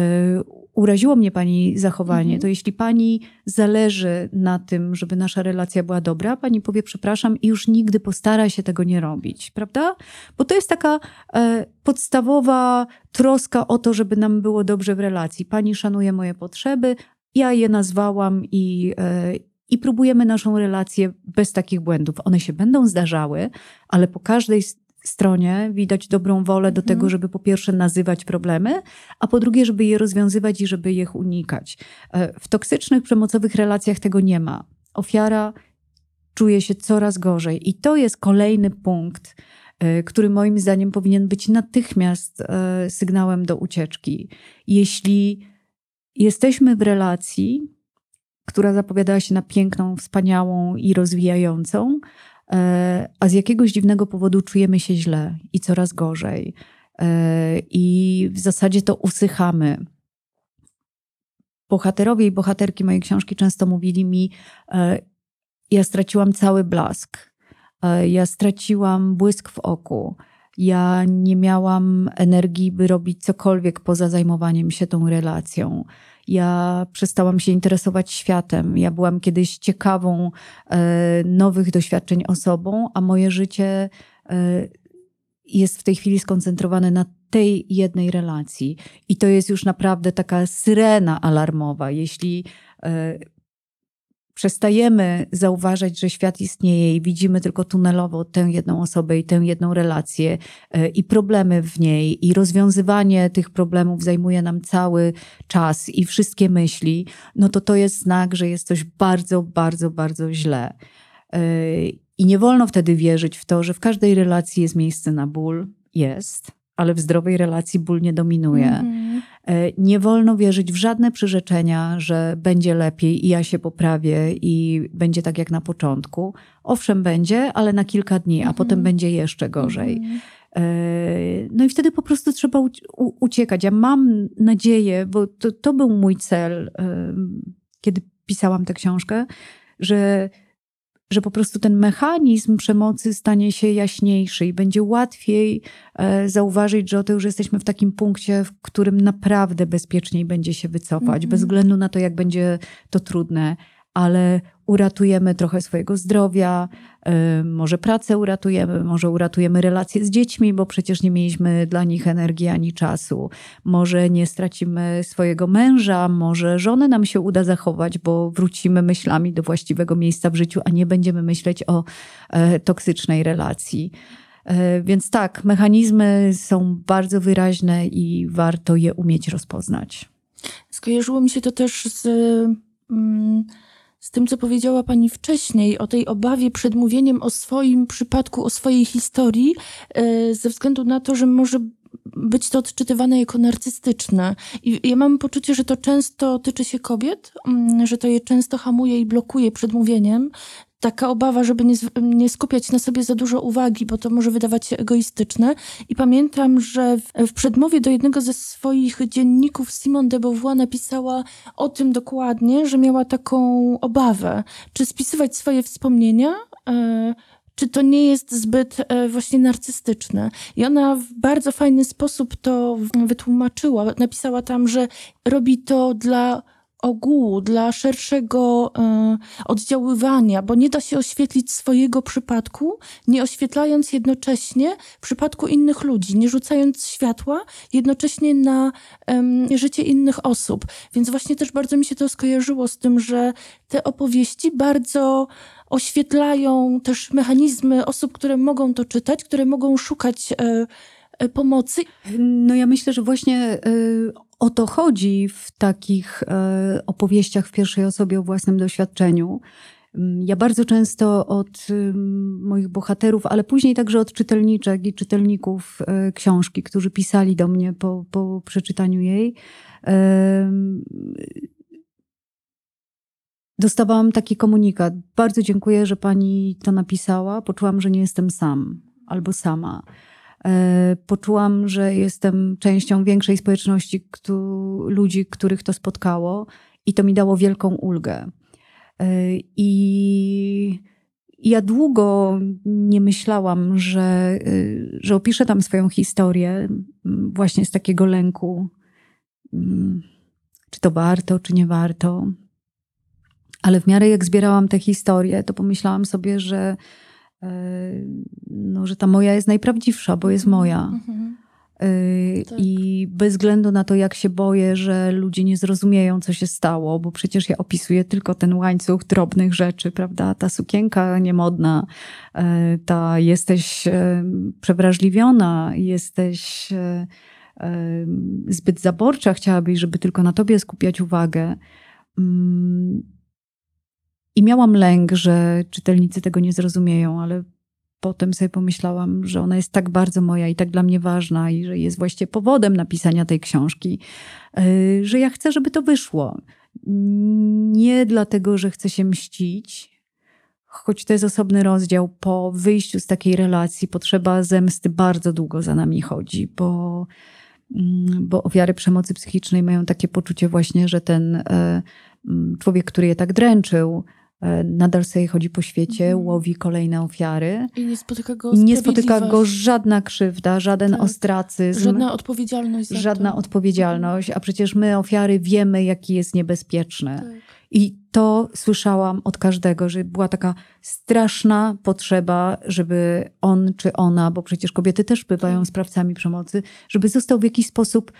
Speaker 2: uraziło mnie pani zachowanie, mhm. to jeśli pani zależy na tym, żeby nasza relacja była dobra, pani powie przepraszam i już nigdy postara się tego nie robić, prawda? Bo to jest taka y, podstawowa troska o to, żeby nam było dobrze w relacji. Pani szanuje moje potrzeby, ja je nazwałam i, y, i próbujemy naszą relację bez takich błędów. One się będą zdarzały, ale po każdej stronie widać dobrą wolę do tego, mhm. żeby po pierwsze nazywać problemy, a po drugie, żeby je rozwiązywać i żeby ich unikać. E, w toksycznych, przemocowych relacjach tego nie ma. Ofiara czuje się coraz gorzej i to jest kolejny punkt, e, który moim zdaniem powinien być natychmiast e, sygnałem do ucieczki. Jeśli jesteśmy w relacji, która zapowiadała się na piękną, wspaniałą i rozwijającą, E, a z jakiegoś dziwnego powodu czujemy się źle i coraz gorzej. E, I w zasadzie to usychamy. Bohaterowie i bohaterki mojej książki często mówili mi: e, Ja straciłam cały blask, ja straciłam błysk w oku. Ja nie miałam energii, by robić cokolwiek poza zajmowaniem się tą relacją. Ja przestałam się interesować światem. Ja byłam kiedyś ciekawą e, nowych doświadczeń osobą, a moje życie e, jest w tej chwili skoncentrowane na tej jednej relacji. I to jest już naprawdę taka syrena alarmowa. Jeśli e, przestajemy zauważać, że świat istnieje i widzimy tylko tunelowo tę jedną osobę i tę jedną relację e, i problemy w niej, i rozwiązywanie tych problemów zajmuje nam cały czas i wszystkie myśli, no to to jest znak, że jest coś bardzo, bardzo, bardzo źle. E, I nie wolno wtedy wierzyć w to, że w każdej relacji jest miejsce na ból. Jest, ale w zdrowej relacji ból nie dominuje. Mm. Nie wolno wierzyć w żadne przyrzeczenia, że będzie lepiej i ja się poprawię i będzie tak jak na początku. Owszem, będzie, ale na kilka dni, a mm. potem będzie jeszcze gorzej. Mm. No i wtedy po prostu trzeba uciekać. Ja mam nadzieję, bo to, to był mój cel, kiedy pisałam tę książkę, że że po prostu ten mechanizm przemocy stanie się jaśniejszy i będzie łatwiej e, zauważyć, że oto już jesteśmy w takim punkcie, w którym naprawdę bezpieczniej będzie się wycofać, mm -hmm. bez względu na to, jak będzie to trudne, ale uratujemy trochę swojego zdrowia, y, może pracę uratujemy, może uratujemy relacje z dziećmi, bo przecież nie mieliśmy dla nich energii ani czasu. Może nie stracimy swojego męża, może żonę nam się uda zachować, bo wrócimy myślami do właściwego miejsca w życiu, a nie będziemy myśleć o e, toksycznej relacji. E, więc tak, mechanizmy są bardzo wyraźne i warto je umieć rozpoznać.
Speaker 1: Skojarzyło mi się to też z. Mm, z tym, co powiedziała Pani wcześniej, o tej obawie przed mówieniem o swoim przypadku, o swojej historii, e, ze względu na to, że może być to odczytywane jako narcystyczne. I ja mam poczucie, że to często tyczy się kobiet, mm, że to je często hamuje i blokuje przed mówieniem, taka obawa, żeby nie, nie, skupiać na sobie za dużo uwagi, bo to może wydawać się egoistyczne. I pamiętam, że w, w przedmowie do jednego ze swoich dzienników Simone de Beauvoir napisała o tym dokładnie, że miała taką obawę, czy spisywać swoje wspomnienia, e, czy to nie jest zbyt e, właśnie narcystyczne. I ona w bardzo fajny sposób to wytłumaczyła. Napisała tam, że robi to dla ogółu, dla szerszego y, oddziaływania, bo nie da się oświetlić swojego przypadku, nie oświetlając jednocześnie przypadku innych ludzi, nie rzucając światła jednocześnie na y, życie innych osób. Więc właśnie też bardzo mi się to skojarzyło z tym, że te opowieści bardzo oświetlają też mechanizmy osób, które mogą to czytać, które mogą szukać y, pomocy.
Speaker 2: No ja myślę, że właśnie o to chodzi w takich e, opowieściach w pierwszej osobie o własnym doświadczeniu. Mm, ja bardzo często od moich bohaterów, ale później także od czytelniczek i czytelników e, książki, którzy pisali do mnie po, po przeczytaniu jej, dostawałam taki komunikat. Bardzo dziękuję, że pani to napisała. Poczułam, że nie jestem sam albo sama. E, poczułam, że jestem częścią większej społeczności ludzi, których to spotkało, i to mi dało wielką ulgę. E, I, ja długo nie myślałam, że, y, że opiszę tam swoją historię właśnie z takiego lęku. Czy to warto, czy nie warto. Ale w miarę jak zbierałam te historie, to pomyślałam sobie, że, e, no, że ta moja jest najprawdziwsza, bo jest moja. Mhm. Y, tak. I bez względu na to, jak się boję, że ludzie nie zrozumieją, co się stało, bo przecież ja opisuję tylko ten łańcuch drobnych rzeczy, prawda? Ta sukienka niemodna, e, ta jesteś przewrażliwiona, jesteś zbyt zaborcza, chciałabyś, żeby tylko na tobie skupiać uwagę. I miałam lęk, że czytelnicy tego nie zrozumieją, ale potem sobie pomyślałam, że ona jest tak bardzo moja i tak dla mnie ważna i że jest właściwie powodem napisania tej książki, y, że ja chcę, żeby to wyszło. Nie dlatego, że chcę się mścić, choć to jest osobny rozdział. Po wyjściu z takiej relacji potrzeba zemsty bardzo długo za nami chodzi, bo, mm, bo ofiary przemocy psychicznej mają takie poczucie właśnie, że ten e, mm, człowiek, który je tak dręczył, E, nadal sobie chodzi po świecie, mhm. łowi kolejne ofiary.
Speaker 1: I nie spotyka go
Speaker 2: Nie spotyka go żadna krzywda, żaden tak. ostracyzm.
Speaker 1: Żadna odpowiedzialność.
Speaker 2: żadna odpowiedzialność, a przecież my, ofiary, wiemy, jaki jest niebezpieczny. Tak. I to słyszałam od każdego, że była taka straszna potrzeba, żeby on czy ona, bo przecież kobiety też bywają tak. sprawcami przemocy, żeby został w jakiś sposób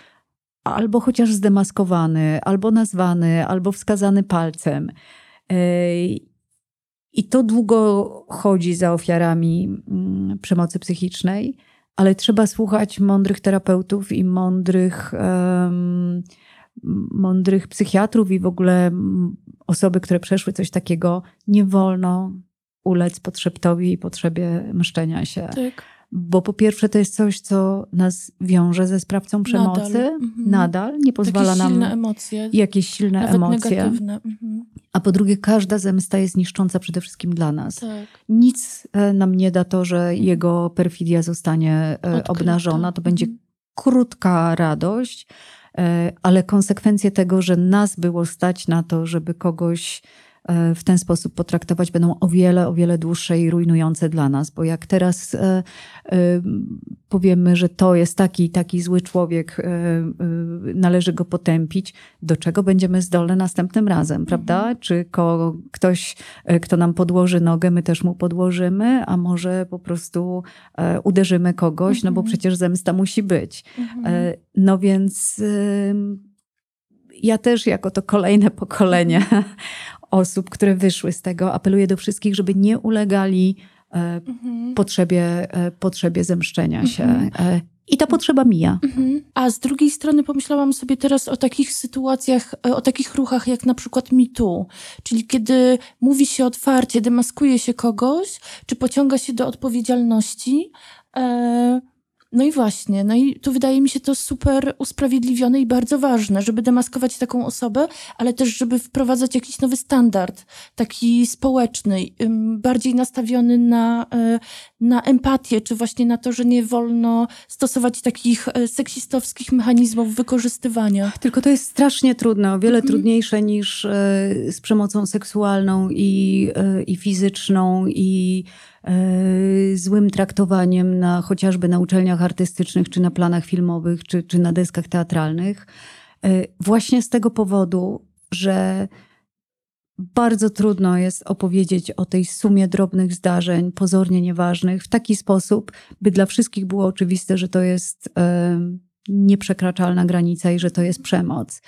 Speaker 2: albo chociaż zdemaskowany, albo nazwany, albo wskazany palcem. I to długo chodzi za ofiarami mm, przemocy psychicznej, ale trzeba słuchać mądrych terapeutów i mądrych, um, mądrych psychiatrów i w ogóle osoby, które przeszły coś takiego. Nie wolno ulec podszeptowi i potrzebie mszczenia się. Tak. Bo po pierwsze to jest coś, co nas wiąże ze sprawcą przemocy. Nadal, mhm. nadal nie pozwala
Speaker 1: nam...
Speaker 2: silne
Speaker 1: emocje.
Speaker 2: Jakieś silne
Speaker 1: Nawet
Speaker 2: emocje.
Speaker 1: Negatywne. Mhm.
Speaker 2: A po drugie, każda zemsta jest niszcząca przede wszystkim dla nas.
Speaker 1: Tak.
Speaker 2: Nic e, nam nie da to, że jego perfidia zostanie e, Odkryta. obnażona. To będzie mhm. krótka radość, e, ale konsekwencje tego, że nas było stać na to, żeby kogoś w ten sposób potraktować, będą o wiele, o wiele dłuższe i rujnujące dla nas, bo jak teraz e, e, powiemy, że to jest taki taki zły człowiek, należy go potępić, do czego będziemy zdolne następnym razem, prawda? Mhm. Czy ko, ktoś, kto nam podłoży nogę, my też mu podłożymy, a może po prostu uderzymy kogoś, no bo mhm. przecież zemsta musi być. Mhm. No więc ja też jako to kolejne pokolenie <laughs> osób, które wyszły z tego, apeluję do wszystkich, żeby nie ulegali e, mhm. potrzebie, e, potrzebie zemszczenia się. Mhm. E, I ta potrzeba mija. Mhm.
Speaker 1: A z drugiej strony pomyślałam sobie teraz o takich sytuacjach, o takich ruchach jak na przykład MeToo, czyli kiedy mówi się otwarcie, demaskuje się kogoś, czy pociąga się do odpowiedzialności. E no i właśnie, no i tu wydaje mi się to super usprawiedliwione i bardzo ważne, żeby demaskować taką osobę, ale też, żeby wprowadzać jakiś nowy standard, taki społeczny, bardziej nastawiony na, e, na empatię, czy właśnie na to, że nie wolno stosować takich e, seksistowskich mechanizmów wykorzystywania.
Speaker 2: Tylko to jest strasznie trudne, o wiele mhm. trudniejsze niż e, z przemocą seksualną i, i fizyczną i złym traktowaniem na chociażby na uczelniach artystycznych, czy na planach filmowych, czy, czy na deskach teatralnych. E, właśnie z tego powodu, że bardzo trudno jest opowiedzieć o tej sumie drobnych zdarzeń, pozornie nieważnych, w taki sposób, by dla wszystkich było oczywiste, że to jest e, nieprzekraczalna granica i że to jest przemoc.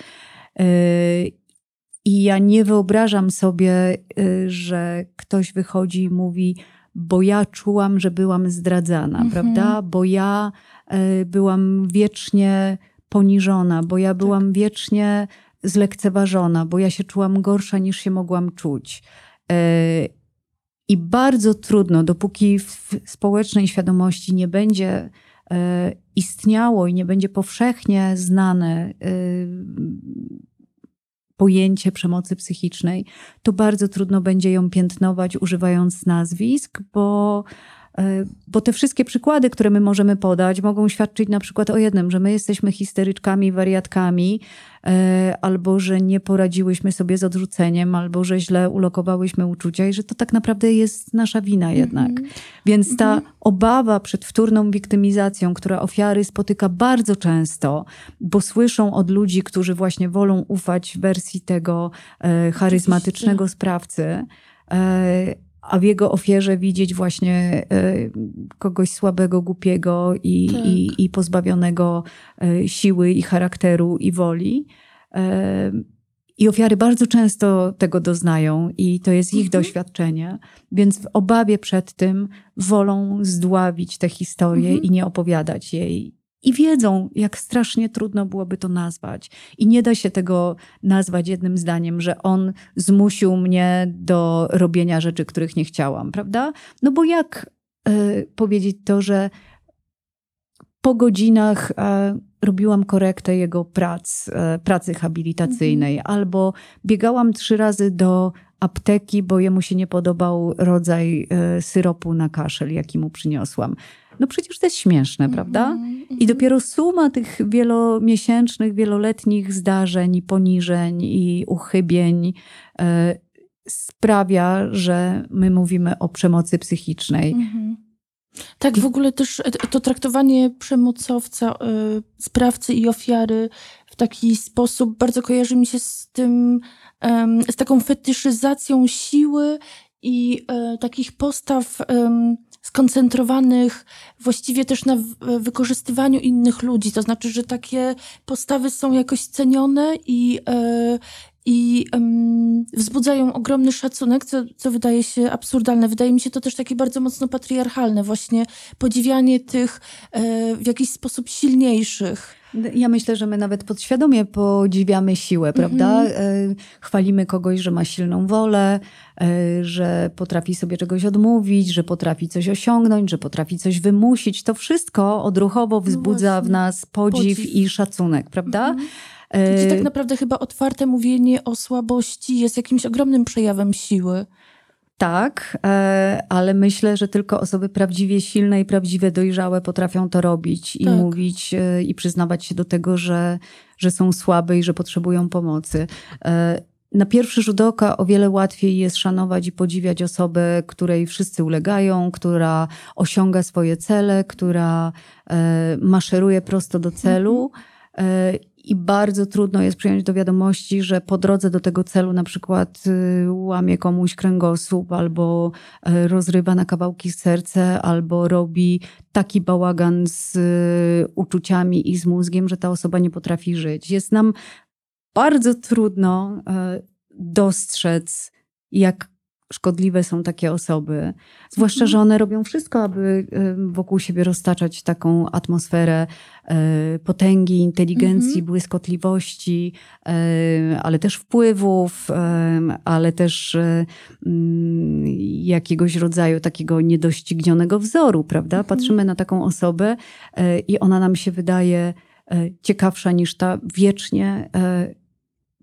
Speaker 2: I ja nie wyobrażam sobie, że ktoś wychodzi i mówi: bo ja czułam, że byłam zdradzana, mhm. prawda? Bo ja y, byłam wiecznie poniżona, bo ja byłam tak. wiecznie zlekceważona, bo ja się czułam gorsza niż się mogłam czuć. Y, I bardzo trudno, dopóki w społecznej świadomości nie będzie y, istniało i nie będzie powszechnie znane pojęcie przemocy psychicznej, to bardzo trudno będzie ją piętnować używając nazwisk, bo bo te wszystkie przykłady, które my możemy podać, mogą świadczyć na przykład o jednym, że my jesteśmy histeryczkami, wariatkami, e, albo że nie poradziłyśmy sobie z odrzuceniem, albo że źle ulokowałyśmy uczucia i że to tak naprawdę jest nasza wina jednak. Mm -hmm. Więc ta mm -hmm. obawa przed wtórną wiktymizacją, która ofiary spotyka bardzo często, bo słyszą od ludzi, którzy właśnie wolą ufać wersji tego e, charyzmatycznego sprawcy, a w jego ofierze widzieć właśnie e, kogoś słabego, głupiego i, tak. i, i pozbawionego e, siły i charakteru i woli. E, I ofiary bardzo często tego doznają, i to jest ich mhm. doświadczenie, więc w obawie przed tym wolą zdławić tę historię mhm. i nie opowiadać jej i wiedzą, jak strasznie trudno byłoby to nazwać. I nie da się tego nazwać jednym zdaniem, że on zmusił mnie do robienia rzeczy, których nie chciałam, prawda? No bo jak y, powiedzieć to, że po godzinach y, robiłam korektę jego prac, y, pracy habilitacyjnej, mhm. albo biegałam trzy razy do apteki, bo jemu się nie podobał rodzaj syropu na kaszel, jaki mu przyniosłam. No przecież to jest śmieszne, prawda? -hmm. I dopiero suma tych wielomiesięcznych, wieloletnich zdarzeń i poniżeń i uchybień e, sprawia, że my mówimy o przemocy psychicznej. -hmm.
Speaker 1: Tak, w ogóle też e, to traktowanie przemocowca, y, sprawcy i ofiary w taki sposób bardzo kojarzy mi się z tym, y, z taką fetyszyzacją siły i y, takich postaw skoncentrowanych właściwie też na wykorzystywaniu innych ludzi. To znaczy, że takie postawy są jakoś cenione i, e, i um, wzbudzają ogromny szacunek, co, co wydaje się absurdalne. Wydaje mi się to też takie bardzo mocno patriarchalne, właśnie podziwianie tych e, w jakiś sposób silniejszych.
Speaker 2: Ja myślę, że my nawet podświadomie podziwiamy siłę, prawda? Mm-hmm. Chwalimy kogoś, że ma silną wolę, e, że potrafi sobie czegoś odmówić, że potrafi coś osiągnąć, że potrafi coś wymusić. To wszystko odruchowo no wzbudza no w nas podziw, podziw, i szacunek, prawda?
Speaker 1: Mm-hmm. Gdzie tak naprawdę chyba otwarte mówienie o słabości jest jakimś ogromnym przejawem siły.
Speaker 2: Tak, e, ale myślę, że tylko osoby prawdziwie silne i prawdziwie dojrzałe potrafią to robić i tak. mówić e, i przyznawać się do tego, że, że są słabe i że potrzebują pomocy. E, na pierwszy rzut oka o wiele łatwiej jest szanować i podziwiać osobę, której wszyscy ulegają, która osiąga swoje cele, która maszeruje prosto do celu. Mhm i bardzo trudno jest przyjąć do wiadomości, że po drodze do tego celu na przykład y, łamie komuś kręgosłup, albo y, rozrywa na kawałki serce, albo robi taki bałagan z y, uczuciami i z mózgiem, że ta osoba nie potrafi żyć. Jest nam bardzo trudno dostrzec, jak szkodliwe są takie osoby. Zwłaszcza, że one robią wszystko, aby wokół siebie roztaczać taką atmosferę e, potęgi, inteligencji, mhm. błyskotliwości, e, ale też wpływów, ale też e, mm, jakiegoś rodzaju takiego niedoścignionego wzoru, prawda? Mhm. Patrzymy na taką osobę i ona nam się wydaje ciekawsza niż ta wiecznie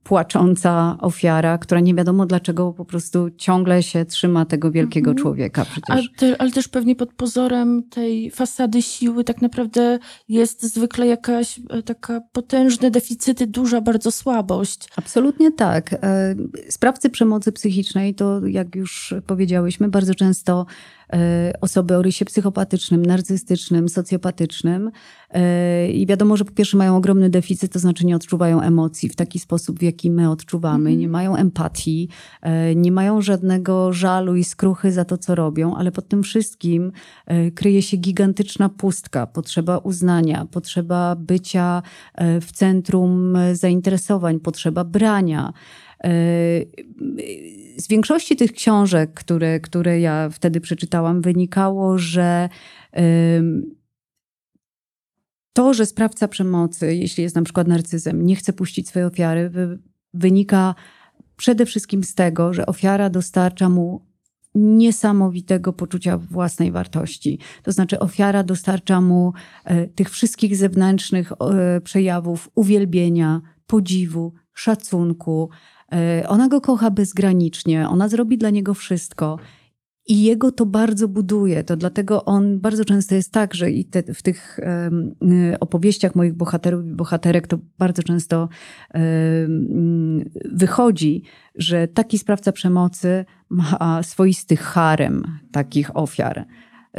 Speaker 2: płacząca ofiara, która nie wiadomo dlaczego po prostu ciągle się trzyma tego wielkiego mhm. człowieka przecież.
Speaker 1: Ale, te, ale, też pewnie pod pozorem tej fasady siły tak naprawdę jest zwykle jakaś e, taka potężne deficyty, duża bardzo słabość.
Speaker 2: Absolutnie tak. E, sprawcy przemocy psychicznej to, jak już powiedziałyśmy, bardzo często osoby o rysie psychopatycznym, narcystycznym, socjopatycznym. E, I wiadomo, że po pierwsze mają ogromny deficyt, to znaczy nie odczuwają emocji w taki sposób, w jaki my odczuwamy, mm. nie mają empatii, e, nie mają żadnego żalu i skruchy za to, co robią, ale pod tym wszystkim kryje się gigantyczna pustka, potrzeba uznania, potrzeba bycia w centrum zainteresowań, potrzeba brania z większości tych książek, które, które ja wtedy przeczytałam, wynikało, że to, że sprawca przemocy, jeśli jest na przykład narcyzem, nie chce puścić swojej ofiary, wynika przede wszystkim z tego, że ofiara dostarcza mu niesamowitego poczucia własnej wartości. To znaczy, ofiara dostarcza mu e, tych wszystkich zewnętrznych e, przejawów uwielbienia, podziwu, szacunku, ona go kocha bezgranicznie, ona zrobi dla niego wszystko. I jego to bardzo buduje. To dlatego on bardzo często jest tak, że i te, w tych um, opowieściach moich bohaterów i bohaterek to bardzo często um, wychodzi, że taki sprawca przemocy ma swoisty harem takich ofiar.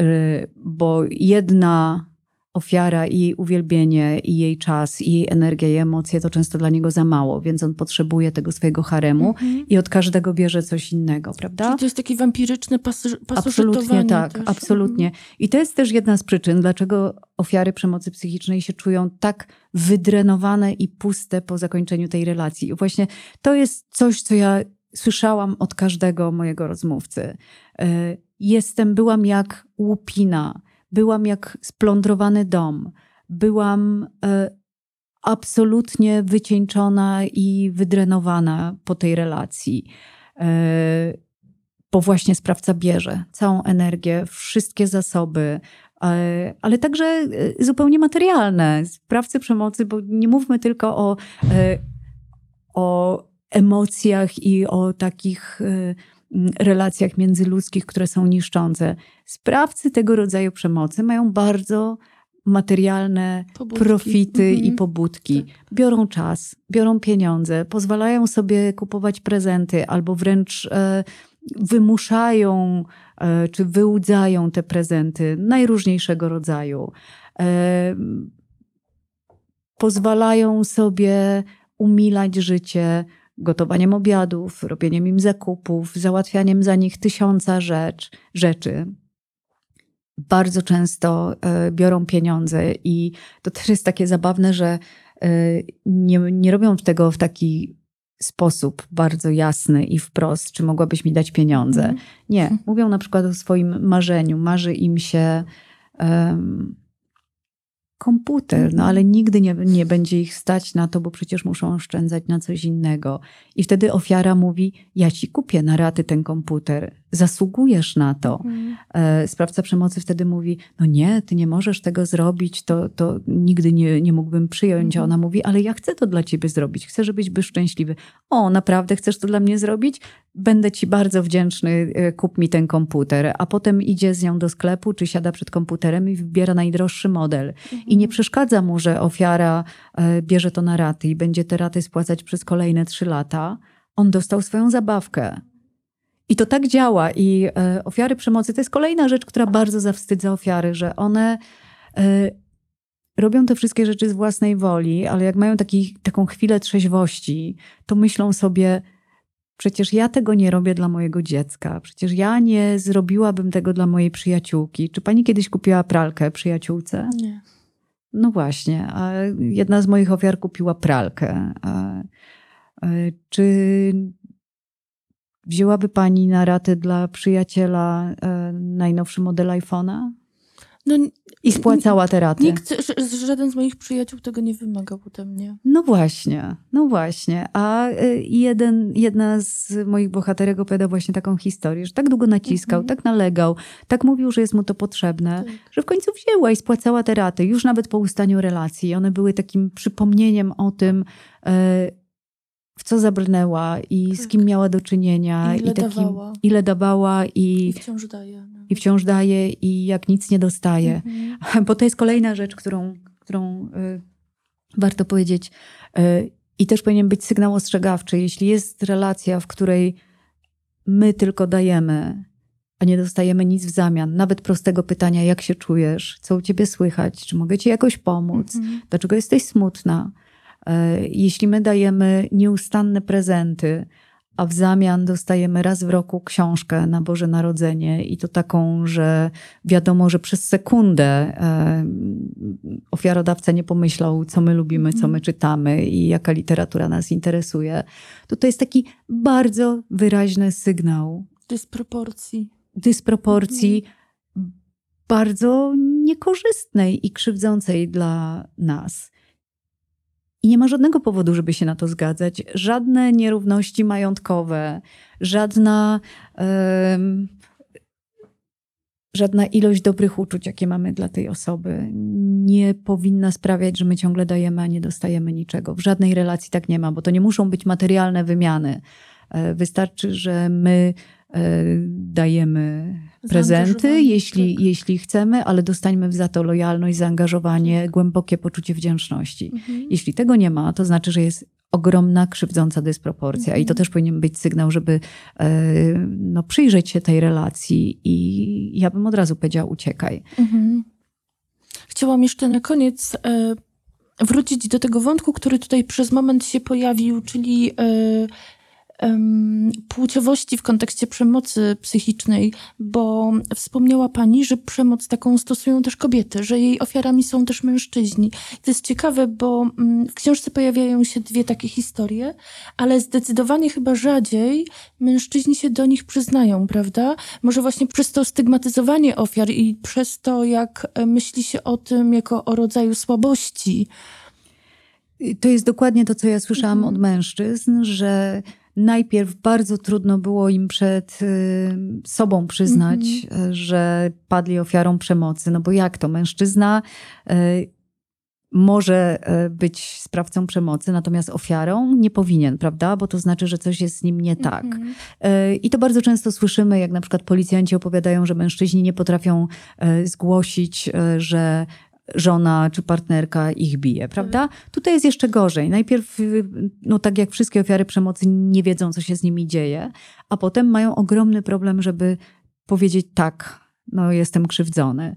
Speaker 2: Y, bo jedna ofiara i jej uwielbienie, i jej czas, i jej energia, i emocje to często dla niego za mało, więc on potrzebuje tego swojego haremu mhm. i od każdego bierze coś innego, prawda?
Speaker 1: Czyli to jest takie wampiryczne pas
Speaker 2: Absolutnie tak, też. absolutnie. Mhm. I to jest też jedna z przyczyn, dlaczego ofiary przemocy psychicznej się czują tak wydrenowane i puste po zakończeniu tej relacji. I właśnie to jest coś, co ja słyszałam od każdego mojego rozmówcy. E, jestem, byłam jak łupina, byłam jak splądrowany dom, byłam e, absolutnie wycieńczona i wydrenowana po tej relacji. E, bo właśnie sprawca bierze całą energię, wszystkie zasoby, ale także zupełnie materialne. Sprawcy przemocy, bo nie mówmy tylko o, o emocjach i o takich relacjach międzyludzkich, które są niszczące. Sprawcy tego rodzaju przemocy mają bardzo materialne pobudki. profity mhm. i pobudki. Tak. Biorą czas, biorą pieniądze, pozwalają sobie kupować prezenty albo wręcz e, wymuszają e, czy wyłudzają te prezenty najróżniejszego rodzaju. E, pozwalają sobie umilać życie gotowaniem obiadów, robieniem im zakupów, załatwianiem za nich tysiąca rzecz, rzeczy. Bardzo często e, biorą pieniądze i to też jest takie zabawne, że e, nie, nie robią tego w taki sposób bardzo jasny i wprost, czy mogłabyś mi dać pieniądze. Mhm. Nie, mówią na przykład o swoim marzeniu. Marzy im się um, komputer, no ale nigdy nie, nie będzie ich stać na to, bo przecież muszą oszczędzać na coś innego. I wtedy ofiara mówi: Ja ci kupię na raty ten komputer, zasługujesz na to. Mhm. E, sprawca przemocy wtedy mówi: No nie, ty nie możesz tego zrobić, to, to nigdy nie, nie mógłbym przyjąć. Mhm. A ona mówi: Ale ja chcę to dla ciebie zrobić, chcę, żebyś był szczęśliwy. O, naprawdę chcesz to dla mnie zrobić? Będę ci bardzo wdzięczny, e, kup mi ten komputer. A potem idzie z nią do sklepu, czy siada przed komputerem i wybiera najdroższy model. Mhm. I nie przeszkadza mu, że ofiara e, bierze to na raty i będzie te raty spłacać przez kolejne trzy lata. On dostał swoją zabawkę i to tak działa. I e, ofiary przemocy to jest kolejna rzecz, która bardzo zawstydza ofiary, że one e, robią te wszystkie rzeczy z własnej woli, ale jak mają taki, taką chwilę trzeźwości, to myślą sobie, przecież ja tego nie robię dla mojego dziecka, przecież ja nie zrobiłabym tego dla mojej przyjaciółki. Czy pani kiedyś kupiła pralkę przyjaciółce?
Speaker 1: Nie.
Speaker 2: No właśnie, a jedna z moich ofiar kupiła pralkę. E, czy Wzięłaby pani na ratę dla przyjaciela e, najnowszy model iPhone'a? No, I spłacała te raty.
Speaker 1: Nikt, żaden z moich przyjaciół tego nie wymagał ode mnie.
Speaker 2: No właśnie, no właśnie. A e, jeden, jedna z moich bohaterek opowiada właśnie taką historię, że tak długo naciskał, mhm. tak nalegał, tak mówił, że jest mu to potrzebne, tak. że w końcu wzięła i spłacała te raty, już nawet po ustaniu relacji. One były takim przypomnieniem o tym, e, w co zabrnęła i tak. z kim miała do czynienia.
Speaker 1: I ile, i takim, dawała.
Speaker 2: ile dawała. I,
Speaker 1: I wciąż daje. No.
Speaker 2: I wciąż daje i jak nic nie dostaje. Mhm. <laughs> Bo to jest kolejna rzecz, którą, którą y, warto powiedzieć. Y, I też powinien być sygnał ostrzegawczy. Jeśli jest relacja, w której my tylko dajemy, a nie dostajemy nic w zamian, nawet prostego pytania, jak się czujesz, co u ciebie słychać, czy mogę ci jakoś pomóc, mhm. dlaczego jesteś smutna, jeśli my dajemy nieustanne prezenty, a w zamian dostajemy raz w roku książkę na Boże Narodzenie i to taką, że wiadomo, że przez sekundę e, ofiarodawca nie pomyślał, co my lubimy, co my mhm. czytamy i jaka literatura nas interesuje, to to jest taki bardzo wyraźny sygnał.
Speaker 1: Dysproporcji.
Speaker 2: Dysproporcji mhm. bardzo niekorzystnej i krzywdzącej dla nas. I nie ma żadnego powodu, żeby się na to zgadzać. Żadne nierówności majątkowe, żadna, żadna ilość dobrych uczuć, jakie mamy dla tej osoby, nie powinna sprawiać, że my ciągle dajemy, a nie dostajemy niczego. W żadnej relacji tak nie ma, bo to nie muszą być materialne wymiany. E, wystarczy, że my dajemy prezenty, jeśli, tak. jeśli chcemy, ale dostańmy za to lojalność, zaangażowanie, głębokie poczucie wdzięczności. Mhm. Jeśli tego nie ma, to znaczy, że jest ogromna, krzywdząca dysproporcja. I to mhm. też powinien być sygnał, żeby no, przyjrzeć się tej relacji i ja bym od razu powiedziała, uciekaj. Mhm.
Speaker 1: Chciałam jeszcze na koniec e, wrócić do tego wątku, który tutaj przez moment się pojawił, czyli e, płciowości w kontekście przemocy psychicznej, bo wspomniała Pani, że przemoc taką stosują też kobiety, że jej ofiarami są też mężczyźni. To jest ciekawe, bo mm, w książce pojawiają się dwie takie historie, ale zdecydowanie chyba rzadziej mężczyźni się do nich przyznają, prawda? Może właśnie przez to stygmatyzowanie ofiar i przez to, jak e, myśli się o tym jako o rodzaju słabości.
Speaker 2: To jest dokładnie to, co ja słyszałam mhm. od mężczyzn, że najpierw bardzo trudno było im przed y, sobą przyznać, mm -hmm. że padli ofiarą przemocy. No bo jak to? Mężczyzna y, może y, być sprawcą przemocy, natomiast ofiarą nie powinien, prawda? Bo to znaczy, że coś jest z nim nie tak. Mm -hmm. I to bardzo często słyszymy, jak na przykład policjanci opowiadają, że mężczyźni nie potrafią zgłosić, że żona czy partnerka ich bije, prawda? Tutaj jest jeszcze gorzej. Najpierw, no tak jak wszystkie ofiary przemocy, nie wiedzą, co się z nimi dzieje, a potem mają ogromny problem, żeby powiedzieć tak, no jestem krzywdzony.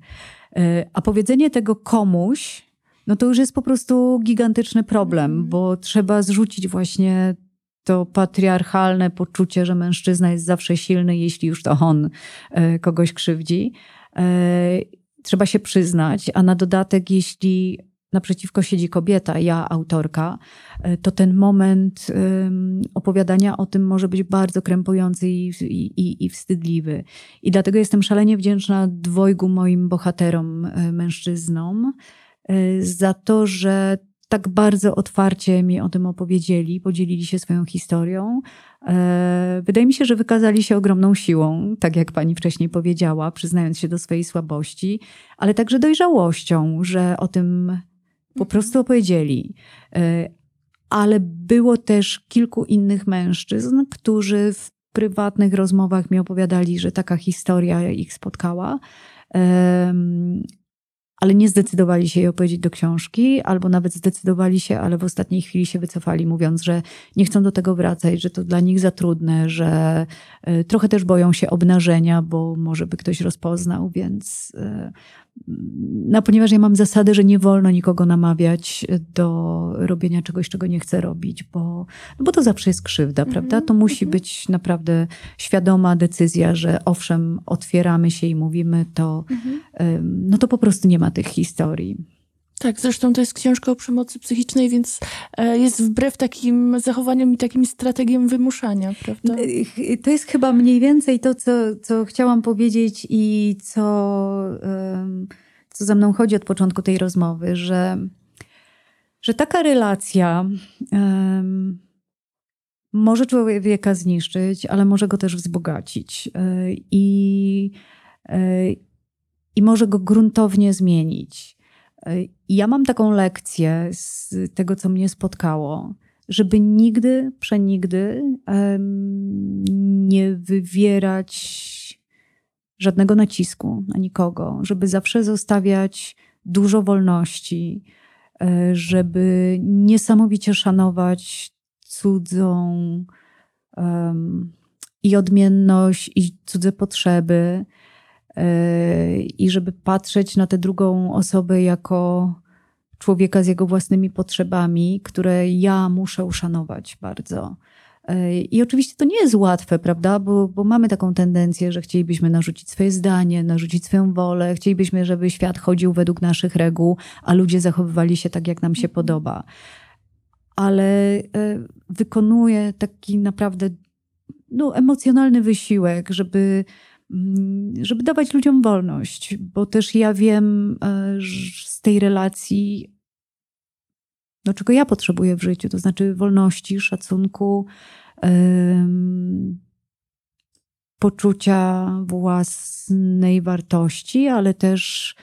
Speaker 2: E, a powiedzenie tego komuś, no to już jest po prostu gigantyczny problem, mm. bo trzeba zrzucić właśnie to patriarchalne poczucie, że mężczyzna jest zawsze silny, jeśli już to on e, kogoś krzywdzi trzeba się przyznać, a na dodatek, jeśli naprzeciwko siedzi kobieta, ja autorka, e, to ten moment opowiadania o tym może być bardzo krępujący i, i, i wstydliwy. I dlatego jestem szalenie wdzięczna dwojgu moim bohaterom, e, mężczyznom, e, za to, że tak bardzo otwarcie mi o tym opowiedzieli, podzielili się swoją historią. E, wydaje mi się, że wykazali się ogromną siłą, tak jak pani wcześniej powiedziała, przyznając się do swojej słabości, ale także dojrzałością, że o tym po prostu opowiedzieli. E, ale było też kilku innych mężczyzn, którzy w prywatnych rozmowach mi opowiadali, że taka historia ich spotkała ale nie zdecydowali się jej opowiedzieć do książki, albo nawet zdecydowali się, ale w ostatniej chwili się wycofali, mówiąc, że nie chcą do tego wracać, że to dla nich za trudne, że e, trochę też boją się obnażenia, bo może by ktoś rozpoznał, więc e, no, ponieważ ja mam zasadę, że nie wolno nikogo namawiać do robienia czegoś, czego nie chce robić, bo, no bo to zawsze jest krzywda, mm -hmm, prawda? To musi mm -hmm. być naprawdę świadoma decyzja, że owszem, otwieramy się i mówimy to, mm -hmm. no to po prostu nie ma tych historii.
Speaker 1: Tak, zresztą to jest książka o przemocy psychicznej, więc e, jest wbrew takim zachowaniom i takim strategiom wymuszania, prawda?
Speaker 2: To jest chyba mniej więcej to, co, co chciałam powiedzieć i co, co za mną chodzi od początku tej rozmowy, że, że taka relacja um, może człowieka zniszczyć, ale może go też wzbogacić e, i, e, i może go gruntownie zmienić. Ja mam taką lekcję z tego, co mnie spotkało, żeby nigdy, przenigdy nie wywierać żadnego nacisku na nikogo, żeby zawsze zostawiać dużo wolności, e, żeby niesamowicie szanować cudzą i odmienność, i cudze potrzeby i żeby patrzeć na tę drugą osobę jako człowieka z jego własnymi potrzebami, które ja muszę uszanować bardzo. I oczywiście to nie jest łatwe, prawda? Bo, bo, mamy taką tendencję, że chcielibyśmy narzucić swoje zdanie, narzucić swoją wolę, chcielibyśmy, żeby świat chodził według naszych reguł, a ludzie zachowywali się tak, jak nam się podoba. Ale e, wykonuję taki naprawdę no, emocjonalny wysiłek, żeby żeby dawać ludziom wolność, bo też ja wiem e, z tej relacji, no czego ja potrzebuję w życiu, to znaczy wolności, szacunku, poczucia własnej wartości, ale też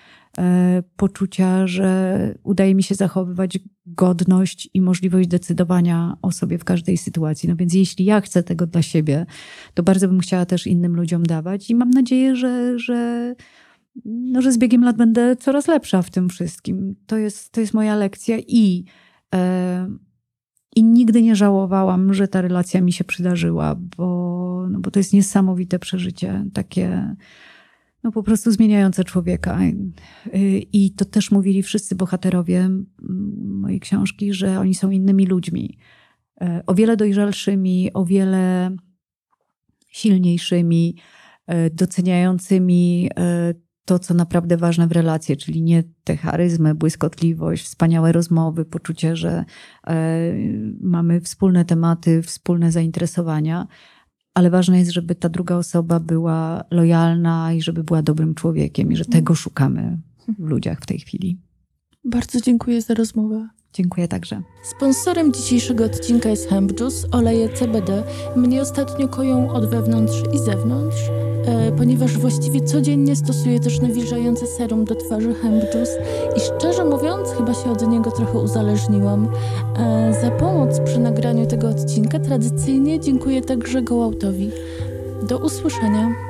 Speaker 2: poczucia, że udaje mi się zachowywać godność i możliwość decydowania o sobie w każdej sytuacji. No więc jeśli ja chcę tego dla siebie, to bardzo bym chciała też innym ludziom dawać i mam nadzieję, że, że, no, że z biegiem lat będę coraz lepsza w tym wszystkim. To jest, to jest moja lekcja i e, i nigdy nie żałowałam, że ta relacja mi się przydarzyła, bo, no bo to jest niesamowite przeżycie, takie no po prostu zmieniające człowieka. I to też mówili wszyscy bohaterowie mojej książki, że oni są innymi ludźmi. E, o wiele dojrzalszymi, o wiele silniejszymi, e, doceniającymi e, to, co naprawdę ważne w relacji, czyli nie te charyzmy, błyskotliwość, wspaniałe rozmowy, poczucie, że mamy wspólne tematy, wspólne zainteresowania, ale ważne jest, żeby ta druga osoba była lojalna i żeby była dobrym człowiekiem i że tego szukamy w ludziach w tej chwili.
Speaker 1: Bardzo dziękuję za rozmowę.
Speaker 2: Dziękuję także.
Speaker 1: Sponsorem dzisiejszego odcinka jest Hemp Juice, oleje CBD. Mnie ostatnio koją od wewnątrz i zewnątrz, e, ponieważ właściwie codziennie stosuję też nawilżające serum do twarzy Hemp Juice i szczerze mówiąc chyba się od niego trochę uzależniłam. E, za pomoc przy nagraniu tego odcinka tradycyjnie dziękuję także Gołautowi. Do usłyszenia.